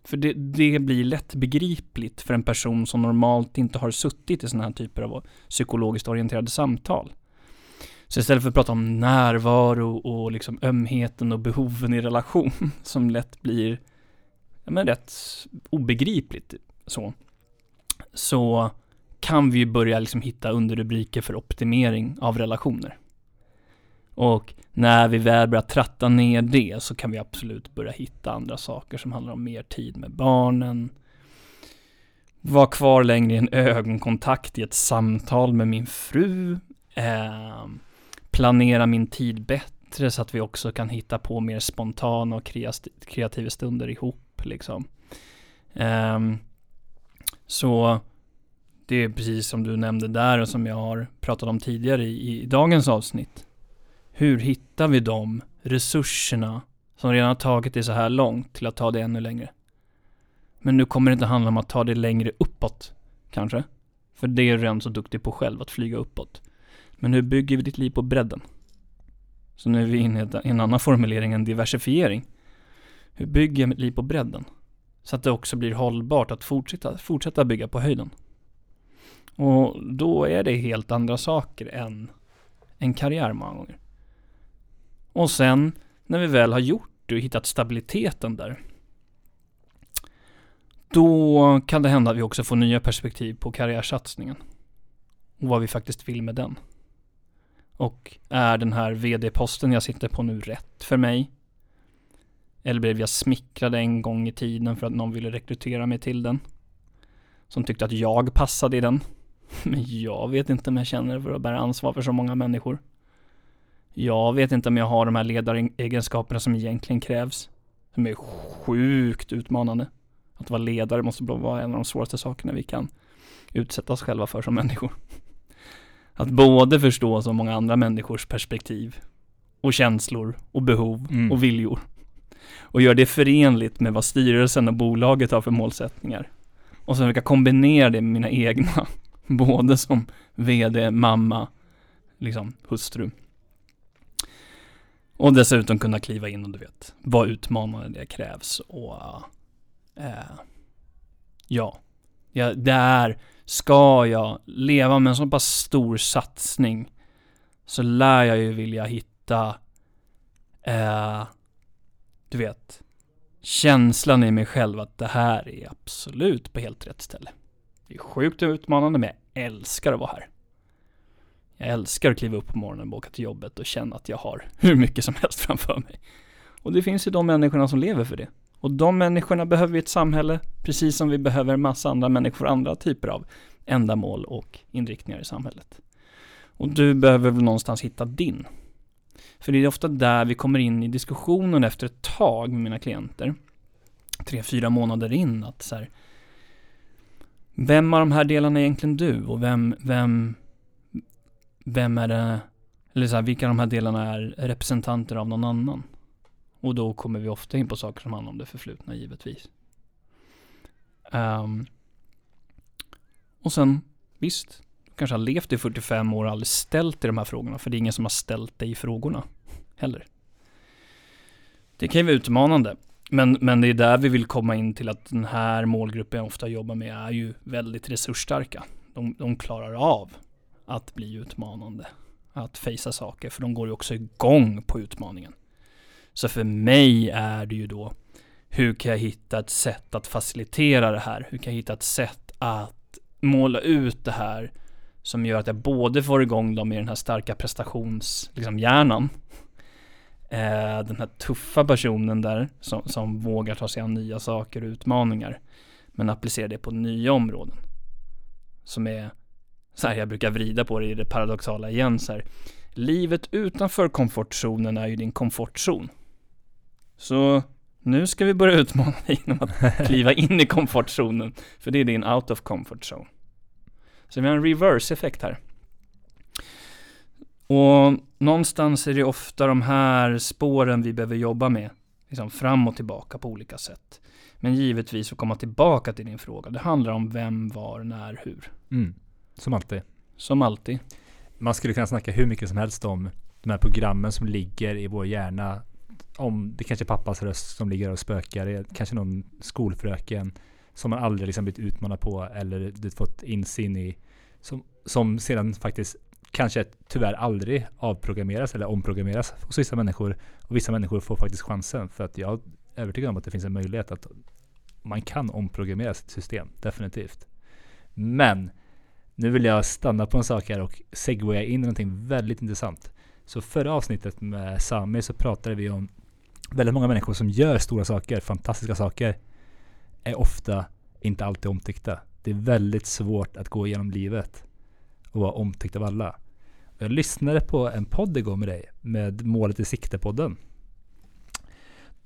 B: För det, det blir lätt begripligt för en person som normalt inte har suttit i sådana här typer av psykologiskt orienterade samtal. Så istället för att prata om närvaro och liksom ömheten och behoven i relation, som lätt blir, ja men rätt obegripligt så, så kan vi ju börja liksom hitta underrubriker för optimering av relationer. Och när vi väl börjar tratta ner det så kan vi absolut börja hitta andra saker som handlar om mer tid med barnen, vara kvar längre i en ögonkontakt i ett samtal med min fru, eh, planera min tid bättre så att vi också kan hitta på mer spontana och kreativa stunder ihop liksom. Eh, så det är precis som du nämnde där och som jag har pratat om tidigare i, i dagens avsnitt. Hur hittar vi de resurserna som redan har tagit det så här långt till att ta det ännu längre? Men nu kommer det inte handla om att ta det längre uppåt, kanske. För det är du redan så duktig på själv, att flyga uppåt. Men hur bygger vi ditt liv på bredden? Så nu är vi inne i en annan formulering än diversifiering. Hur bygger jag mitt liv på bredden? Så att det också blir hållbart att fortsätta, fortsätta bygga på höjden. Och då är det helt andra saker än en karriär många gånger. Och sen när vi väl har gjort det och hittat stabiliteten där. Då kan det hända att vi också får nya perspektiv på karriärsatsningen. Och vad vi faktiskt vill med den. Och är den här vd-posten jag sitter på nu rätt för mig? Eller blev jag smickrad en gång i tiden för att någon ville rekrytera mig till den? Som tyckte att jag passade i den. Men jag vet inte om jag känner för att bära ansvar för så många människor. Jag vet inte om jag har de här ledaregenskaperna som egentligen krävs. Som är sjukt utmanande. Att vara ledare måste vara en av de svåraste sakerna vi kan utsätta oss själva för som människor. Att både förstå så många andra människors perspektiv och känslor och behov mm. och viljor. Och göra det förenligt med vad styrelsen och bolaget har för målsättningar. Och sen försöka kombinera det med mina egna. Både som vd, mamma, liksom hustru. Och dessutom kunna kliva in och du vet, vara utmanande det krävs och Eh, ja, ja, det är Ska jag leva med en så pass stor satsning så lär jag ju vilja hitta, eh, du vet, känslan i mig själv att det här är absolut på helt rätt ställe. Det är sjukt utmanande men jag älskar att vara här. Jag älskar att kliva upp på morgonen och åka till jobbet och känna att jag har hur mycket som helst framför mig. Och det finns ju de människorna som lever för det. Och de människorna behöver vi ett samhälle, precis som vi behöver en massa andra människor, andra typer av ändamål och inriktningar i samhället. Och du behöver väl någonstans hitta din. För det är ofta där vi kommer in i diskussionen efter ett tag med mina klienter. Tre, fyra månader in att så här, Vem av de här delarna är egentligen du? Och vem, vem, vem är det, eller så här, vilka av de här delarna är representanter av någon annan? Och då kommer vi ofta in på saker som handlar om det förflutna givetvis. Um, och sen, visst, du kanske har levt i 45 år och aldrig ställt dig de här frågorna, för det är ingen som har ställt dig frågorna heller. Det kan ju vara utmanande, men, men det är där vi vill komma in till att den här målgruppen jag ofta jobbar med är ju väldigt resursstarka. De, de klarar av att bli utmanande, att fejsa saker, för de går ju också igång på utmaningen. Så för mig är det ju då, hur kan jag hitta ett sätt att facilitera det här? Hur kan jag hitta ett sätt att måla ut det här som gör att jag både får igång dem i den här starka prestationshjärnan, liksom, eh, den här tuffa personen där som, som vågar ta sig an nya saker och utmaningar, men applicera det på nya områden. Som är, så här jag brukar vrida på det i det paradoxala igen så här. Livet utanför komfortzonen är ju din komfortzon. Så nu ska vi börja utmana dig genom att kliva in i komfortzonen. För det är din out of comfort zone. Så vi har en reverse effekt här. Och någonstans är det ofta de här spåren vi behöver jobba med. Liksom fram och tillbaka på olika sätt. Men givetvis att komma tillbaka till din fråga. Det handlar om vem, var, när, hur.
A: Mm. Som alltid.
B: Som alltid.
A: Man skulle kunna snacka hur mycket som helst om de här programmen som ligger i vår hjärna om det kanske är pappas röst som ligger och spökar, kanske någon skolfröken som man aldrig liksom blivit utmanad på eller du fått insyn i. Som, som sedan faktiskt kanske tyvärr aldrig avprogrammeras eller omprogrammeras hos vissa människor. Och vissa människor får faktiskt chansen för att jag är övertygad om att det finns en möjlighet att man kan omprogrammera sitt system, definitivt. Men nu vill jag stanna på en sak här och segwaya in i någonting väldigt intressant. Så förra avsnittet med Sami så pratade vi om väldigt många människor som gör stora saker, fantastiska saker, är ofta inte alltid omtyckta. Det är väldigt svårt att gå igenom livet och vara omtyckt av alla. Jag lyssnade på en podd igår med dig, med Målet i sikte-podden.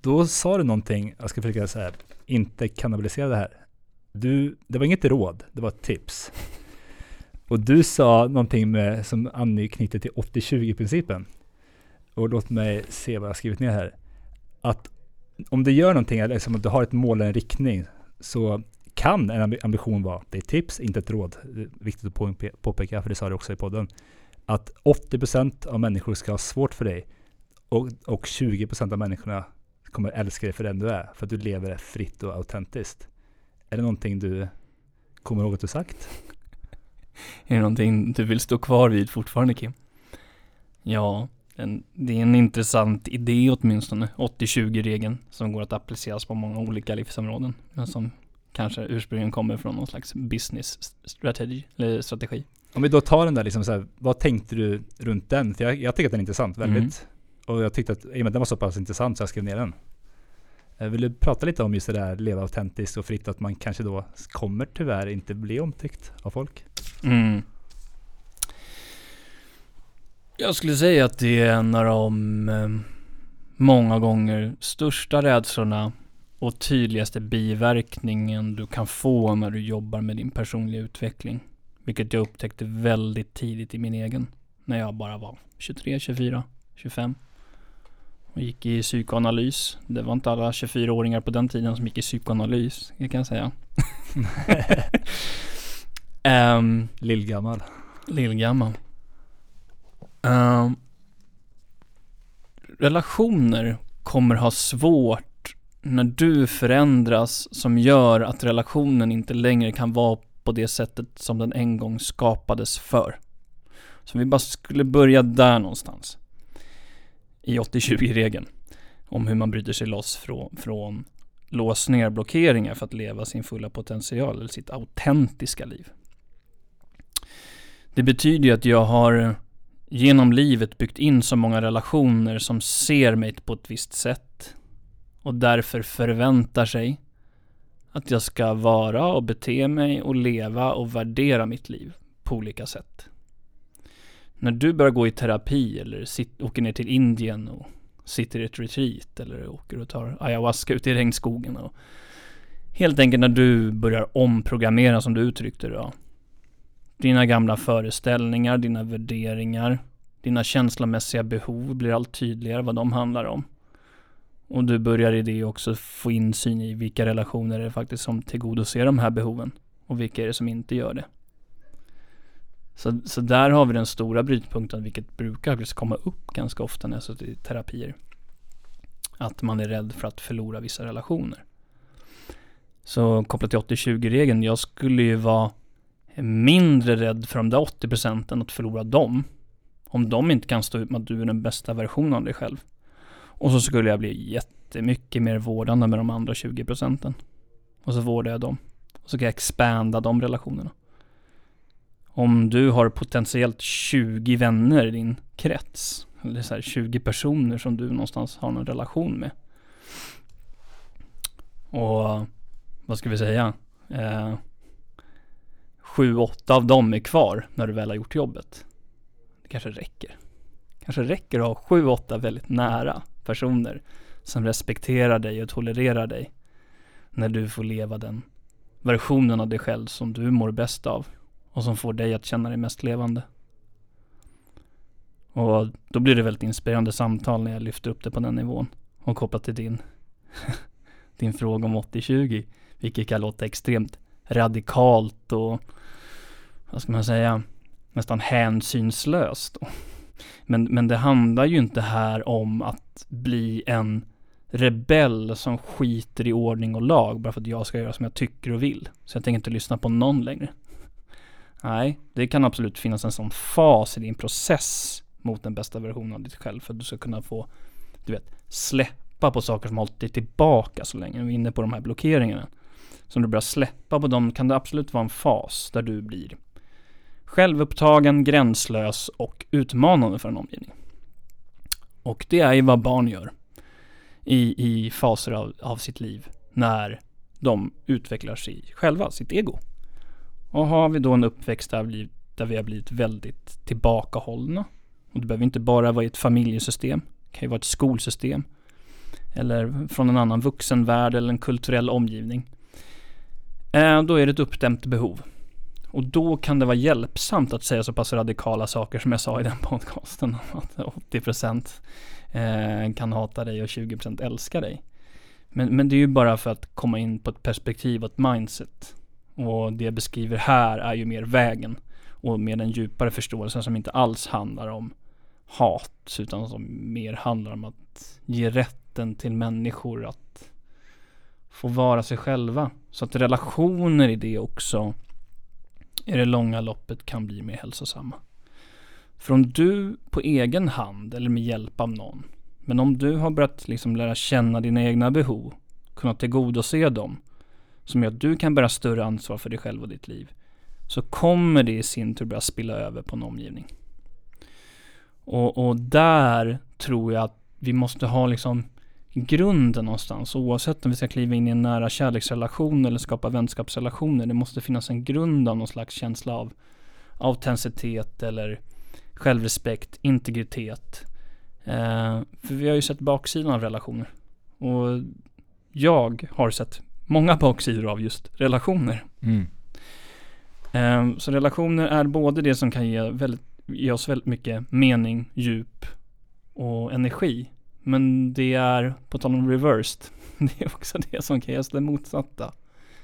A: Då sa du någonting, jag ska försöka säga, inte kannibalisera det här. Du, det var inget råd, det var ett tips. Och du sa någonting med, som anknyter till 80-20 principen. Och låt mig se vad jag har skrivit ner här att om du gör någonting, eller liksom att du har ett mål eller en riktning, så kan en ambition vara, det är tips, inte ett råd, viktigt att påpeka, för det sa du också i podden, att 80% av människor ska ha svårt för dig och, och 20% av människorna kommer älska dig för den du är, för att du lever fritt och autentiskt. Är det någonting du kommer ihåg att du sagt?
B: Är det någonting du vill stå kvar vid fortfarande Kim? Ja, en, det är en intressant idé åtminstone, 80-20-regeln, som går att appliceras på många olika livsområden. Men som kanske ursprungligen kommer från någon slags business strategy, eller strategi.
A: Om vi då tar den där liksom så här, vad tänkte du runt den? För jag, jag tycker att den är intressant, väldigt. Mm. Och jag tyckte att, i och med att den var så pass intressant så jag skrev ner den. Jag ville prata lite om just det där leva autentiskt och fritt, att man kanske då kommer tyvärr inte bli omtyckt av folk. Mm.
B: Jag skulle säga att det är en av de eh, många gånger största rädslorna och tydligaste biverkningen du kan få när du jobbar med din personliga utveckling. Vilket jag upptäckte väldigt tidigt i min egen. När jag bara var 23, 24, 25. Och gick i psykoanalys. Det var inte alla 24-åringar på den tiden som gick i psykoanalys, det kan jag säga.
A: um, Lillgammal.
B: Lillgammal. Uh, relationer kommer ha svårt när du förändras som gör att relationen inte längre kan vara på det sättet som den en gång skapades för. Så vi bara skulle börja där någonstans. I 80-20-regeln. Om hur man bryter sig loss från, från låsningar, blockeringar för att leva sin fulla potential eller sitt autentiska liv. Det betyder ju att jag har genom livet byggt in så många relationer som ser mig på ett visst sätt och därför förväntar sig att jag ska vara och bete mig och leva och värdera mitt liv på olika sätt. När du börjar gå i terapi eller sit, åker ner till Indien och sitter i ett retreat eller åker och tar ayahuasca ute i regnskogen och helt enkelt när du börjar omprogrammera som du uttryckte det. Dina gamla föreställningar, dina värderingar, dina känslomässiga behov blir allt tydligare vad de handlar om. Och du börjar i det också få insyn i vilka relationer det är faktiskt som tillgodoser de här behoven och vilka är det som inte gör det. Så, så där har vi den stora brytpunkten, vilket brukar komma upp ganska ofta när jag suttit i terapier. Att man är rädd för att förlora vissa relationer. Så kopplat till 80-20-regeln, jag skulle ju vara mindre rädd för de där 80 procenten att förlora dem. Om de inte kan stå ut med att du är den bästa versionen av dig själv. Och så skulle jag bli jättemycket mer vårdande med de andra 20 procenten. Och så vårdar jag dem. Och så kan jag expanda de relationerna. Om du har potentiellt 20 vänner i din krets. Eller så här 20 personer som du någonstans har någon relation med. Och vad ska vi säga? Eh, sju, åtta av dem är kvar när du väl har gjort jobbet. Det kanske räcker. Kanske räcker att ha sju, åtta väldigt nära personer som respekterar dig och tolererar dig. När du får leva den versionen av dig själv som du mår bäst av och som får dig att känna dig mest levande. Och då blir det väldigt inspirerande samtal när jag lyfter upp det på den nivån och kopplat till din, din fråga om 80-20, vilket kan låta extremt radikalt och vad ska man säga, nästan hänsynslöst. Men, men det handlar ju inte här om att bli en rebell som skiter i ordning och lag bara för att jag ska göra som jag tycker och vill. Så jag tänker inte lyssna på någon längre. Nej, det kan absolut finnas en sån fas i din process mot den bästa versionen av dig själv för att du ska kunna få, du vet, släppa på saker som hållit dig tillbaka så länge. Vi är inne på de här blockeringarna. Så om du börjar släppa på dem kan det absolut vara en fas där du blir självupptagen, gränslös och utmanande för en omgivning. Och det är ju vad barn gör i, i faser av, av sitt liv när de utvecklar sig själva, sitt ego. Och har vi då en uppväxt där vi, där vi har blivit väldigt tillbakahållna. Och det behöver inte bara vara i ett familjesystem. Det kan ju vara ett skolsystem. Eller från en annan vuxenvärld eller en kulturell omgivning. Eh, då är det ett uppdämt behov. Och då kan det vara hjälpsamt att säga så pass radikala saker som jag sa i den podcasten. Att 80% eh, kan hata dig och 20% älskar dig. Men, men det är ju bara för att komma in på ett perspektiv och ett mindset. Och det jag beskriver här är ju mer vägen. Och med den djupare förståelsen som inte alls handlar om hat. Utan som mer handlar om att ge rätten till människor att få vara sig själva. Så att relationer i det också i det långa loppet kan bli mer hälsosamma. För om du på egen hand eller med hjälp av någon, men om du har börjat liksom lära känna dina egna behov, kunna tillgodose dem, som gör att du kan bära större ansvar för dig själv och ditt liv, så kommer det i sin tur börja spilla över på en omgivning. Och, och där tror jag att vi måste ha liksom grunden någonstans. Oavsett om vi ska kliva in i en nära kärleksrelation eller skapa vänskapsrelationer. Det måste finnas en grund av någon slags känsla av autenticitet eller självrespekt, integritet. Eh, för vi har ju sett baksidan av relationer. Och jag har sett många baksidor av just relationer. Mm. Eh, så relationer är både det som kan ge, väldigt, ge oss väldigt mycket mening, djup och energi. Men det är, på tal om reversed, det är också det som kan oss det motsatta.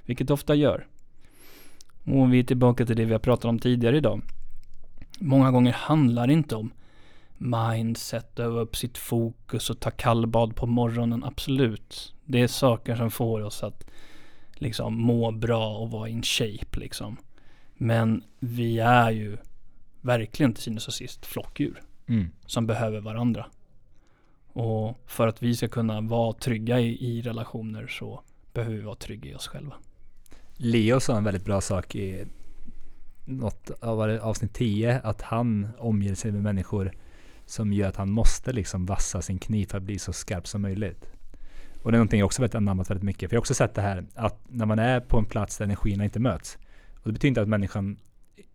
B: Vilket det ofta gör. Och vi är tillbaka till det vi har pratat om tidigare idag. Många gånger handlar det inte om mindset, öva upp sitt fokus och ta kallbad på morgonen. Absolut. Det är saker som får oss att liksom må bra och vara in shape liksom. Men vi är ju verkligen till synes och sist flockdjur. Mm. Som behöver varandra. Och för att vi ska kunna vara trygga i, i relationer så behöver vi vara trygga i oss själva.
A: Leo sa en väldigt bra sak i något av avsnitt 10, att han omger sig med människor som gör att han måste liksom vassa sin kniv för att bli så skarp som möjligt. Och det är någonting jag också vet anammat väldigt mycket. För jag har också sett det här att när man är på en plats där energierna inte möts. Och det betyder inte att människan,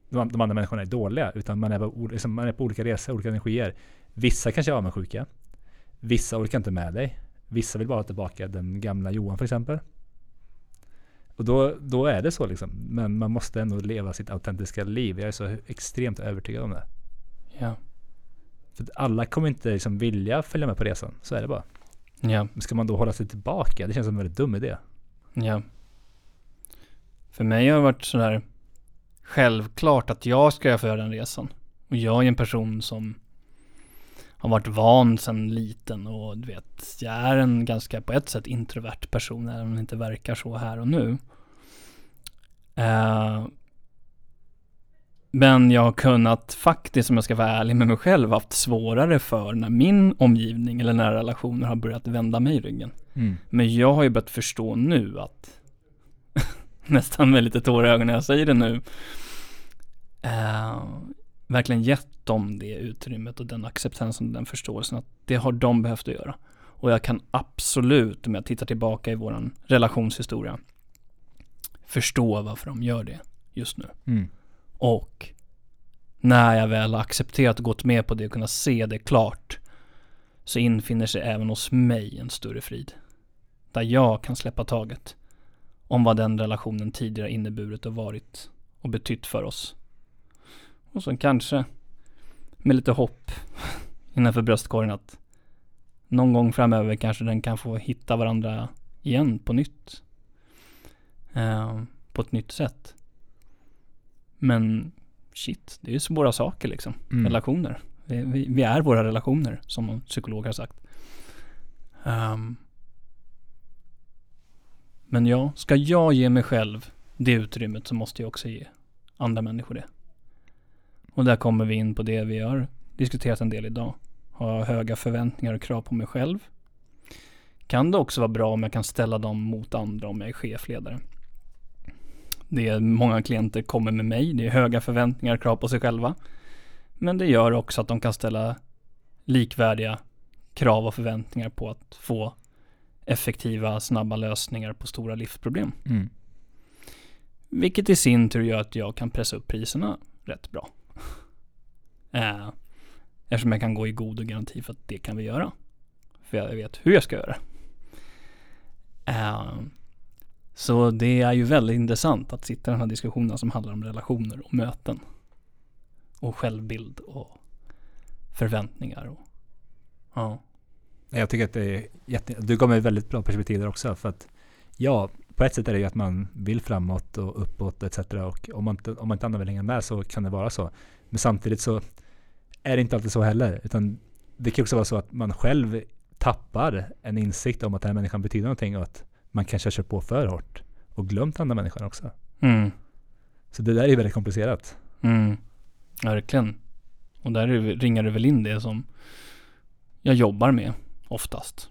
A: de andra människorna är dåliga. Utan man är, på, liksom, man är på olika resor, olika energier. Vissa kanske är avundsjuka. Vissa orkar inte med dig. Vissa vill bara ha tillbaka den gamla Johan för exempel. Och då, då är det så liksom. Men man måste ändå leva sitt autentiska liv. Jag är så extremt övertygad om det.
B: Ja.
A: För alla kommer inte liksom vilja följa med på resan. Så är det bara.
B: Ja.
A: Men ska man då hålla sig tillbaka? Det känns som en väldigt dum idé.
B: Ja. För mig har det varit sådär självklart att jag ska göra den resan. Och jag är en person som har varit van sedan liten och du vet, jag är en ganska på ett sätt introvert person, även om det inte verkar så här och nu. Uh, men jag har kunnat faktiskt, om jag ska vara ärlig med mig själv, haft svårare för när min omgivning eller nära relationer har börjat vända mig ryggen.
A: Mm.
B: Men jag har ju börjat förstå nu att, nästan med lite tårar i ögonen när jag säger det nu, uh, verkligen gett dem det utrymmet och den acceptansen och den förståelsen att det har de behövt att göra. Och jag kan absolut, om jag tittar tillbaka i våran relationshistoria, förstå varför de gör det just nu.
A: Mm.
B: Och när jag väl har accepterat och gått med på det och kunnat se det klart så infinner sig även hos mig en större frid. Där jag kan släppa taget om vad den relationen tidigare inneburit och varit och betytt för oss. Och så kanske med lite hopp innanför bröstkorgen att någon gång framöver kanske den kan få hitta varandra igen på nytt. Uh, på ett nytt sätt. Men shit, det är ju svåra saker liksom.
A: Mm.
B: Relationer. Vi, vi, vi, är våra relationer, som en psykolog har sagt. Um, men ja, ska jag ge mig själv det utrymmet så måste jag också ge andra människor det. Och där kommer vi in på det vi har diskuterat en del idag. Ha höga förväntningar och krav på mig själv. Kan det också vara bra om jag kan ställa dem mot andra om jag är chefledare. Det är många klienter kommer med mig. Det är höga förväntningar och krav på sig själva. Men det gör också att de kan ställa likvärdiga krav och förväntningar på att få effektiva, snabba lösningar på stora livsproblem.
A: Mm.
B: Vilket i sin tur gör att jag kan pressa upp priserna rätt bra. Eh, eftersom jag kan gå i god och garanti för att det kan vi göra. För jag vet hur jag ska göra. Eh, så det är ju väldigt intressant att sitta i den här diskussionen som handlar om relationer och möten. Och självbild och förväntningar och ja.
A: Jag tycker att det är jätte... Du gav mig väldigt bra perspektiv där också. För att ja, på ett sätt är det ju att man vill framåt och uppåt etc. Och om man inte, om man inte använder hänga med så kan det vara så. Men samtidigt så är det inte alltid så heller. Utan det kan också vara så att man själv tappar en insikt om att den här människan betyder någonting och att man kanske har kört på för hårt och glömt andra människor också.
B: Mm.
A: Så det där är väldigt komplicerat.
B: Mm. Verkligen. Och där ringar det väl in det som jag jobbar med oftast.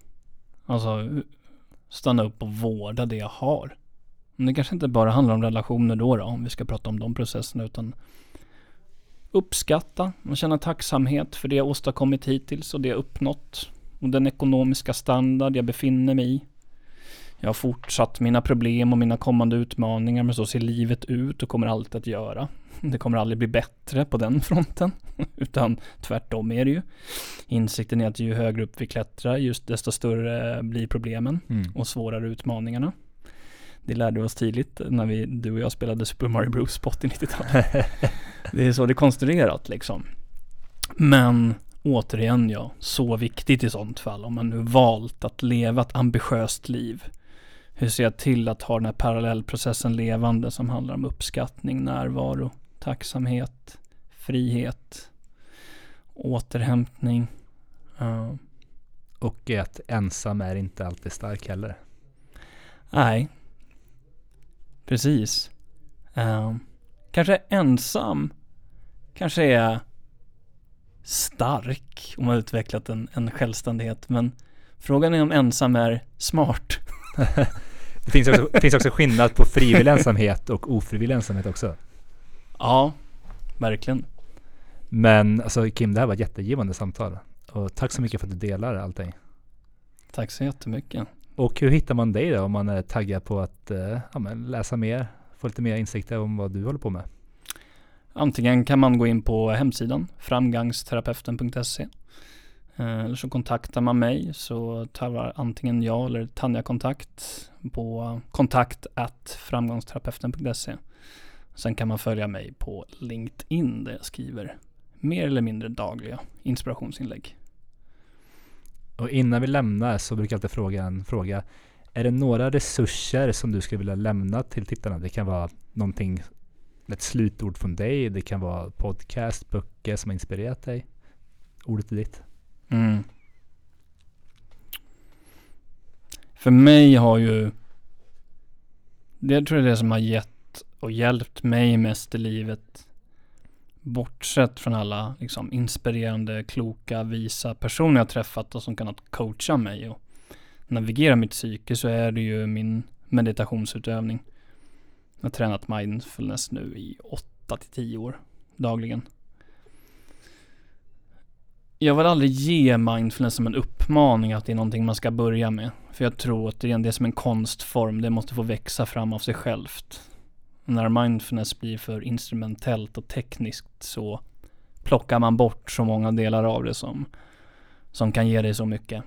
B: Alltså stanna upp och vårda det jag har. Men det kanske inte bara handlar om relationer då, då om vi ska prata om de processerna utan uppskatta och känna tacksamhet för det jag åstadkommit hittills och det jag uppnått. Och den ekonomiska standard jag befinner mig i. Jag har fortsatt mina problem och mina kommande utmaningar men så ser livet ut och kommer alltid att göra. Det kommer aldrig bli bättre på den fronten. Utan tvärtom är det ju. Insikten är att ju högre upp vi klättrar just desto större blir problemen
A: Mm.
B: och svårare utmaningarna. Det lärde vi oss tidigt när vi, du och jag spelade Super Mario Bros på 80-90-talet. det är så det är konstruerat liksom. Men återigen ja, så viktigt i sånt fall om man nu valt att leva ett ambitiöst liv. Hur ser jag till att ha den här parallellprocessen levande som handlar om uppskattning, närvaro, tacksamhet, frihet, återhämtning. Uh,
A: Och att ensam är inte alltid stark heller.
B: nej, precis. Uh, kanske ensam, kanske är stark om man utvecklat en, en självständighet. Men frågan är om ensam är smart.
A: Det finns också, finns också skillnad på frivillig ensamhet och ofrivillig ensamhet också.
B: Ja, verkligen.
A: Men alltså Kim, det här var ett jättegivande samtal. Och tack så mycket för att du delar allting.
B: Tack så jättemycket.
A: Och hur hittar man dig då om man är taggad på att eh, ja, men läsa mer, få lite mer insikter om vad du håller på med?
B: Antingen kan man gå in på hemsidan framgangsterapeuten.se eh, eller så kontaktar man mig så tar antingen jag eller Tanja kontakt på kontakt framgångsterapeuten.se. Sen kan man följa mig på LinkedIn där jag skriver mer eller mindre dagliga inspirationsinlägg.
A: Och innan vi lämnar så brukar jag alltid fråga en fråga. Är det några resurser som du skulle vilja lämna till tittarna? Det kan vara någonting, ett slutord från dig. Det kan vara podcast, böcker som har inspirerat dig. Ordet är ditt.
B: Mm. För mig har ju, det tror jag är det som har gett och hjälpt mig mest i livet bortsett från alla liksom, inspirerande, kloka, visa personer jag träffat och som kunnat coacha mig och navigera mitt psyke så är det ju min meditationsutövning. Jag har tränat mindfulness nu i 8 till 10 år dagligen. Jag vill aldrig ge mindfulness som en uppmaning att det är någonting man ska börja med. För jag tror att det är som en konstform, det måste få växa fram av sig självt när mindfulness blir för instrumentellt och tekniskt så plockar man bort så många delar av det som, som kan ge dig så mycket.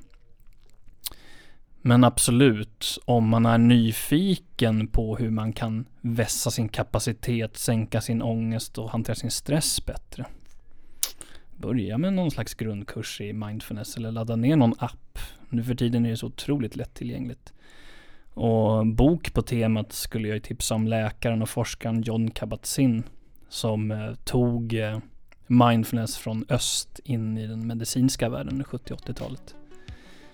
B: Men absolut, om man är nyfiken på hur man kan vässa sin kapacitet, sänka sin ångest och hantera sin stress bättre. Börja med någon slags grundkurs i mindfulness eller ladda ner någon app. Nu för tiden är det så otroligt lättillgängligt. Och bok på temat skulle jag tipsa om läkaren och forskaren John Kabat-Zinn som eh, tog eh, mindfulness från öst in i den medicinska världen under 70-80-talet.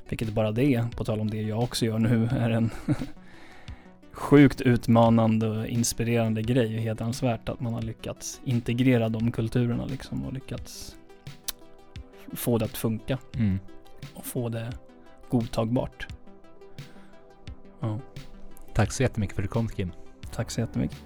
B: Vilket bara det, på tal om det jag också gör nu, är en sjukt utmanande och inspirerande grej. Hedransvärt att man har lyckats integrera de kulturerna liksom och lyckats få det att funka.
A: Mm.
B: Och få det godtagbart. Ja.
A: Tack så jättemycket för att du kom Kim.
B: Tack så jättemycket.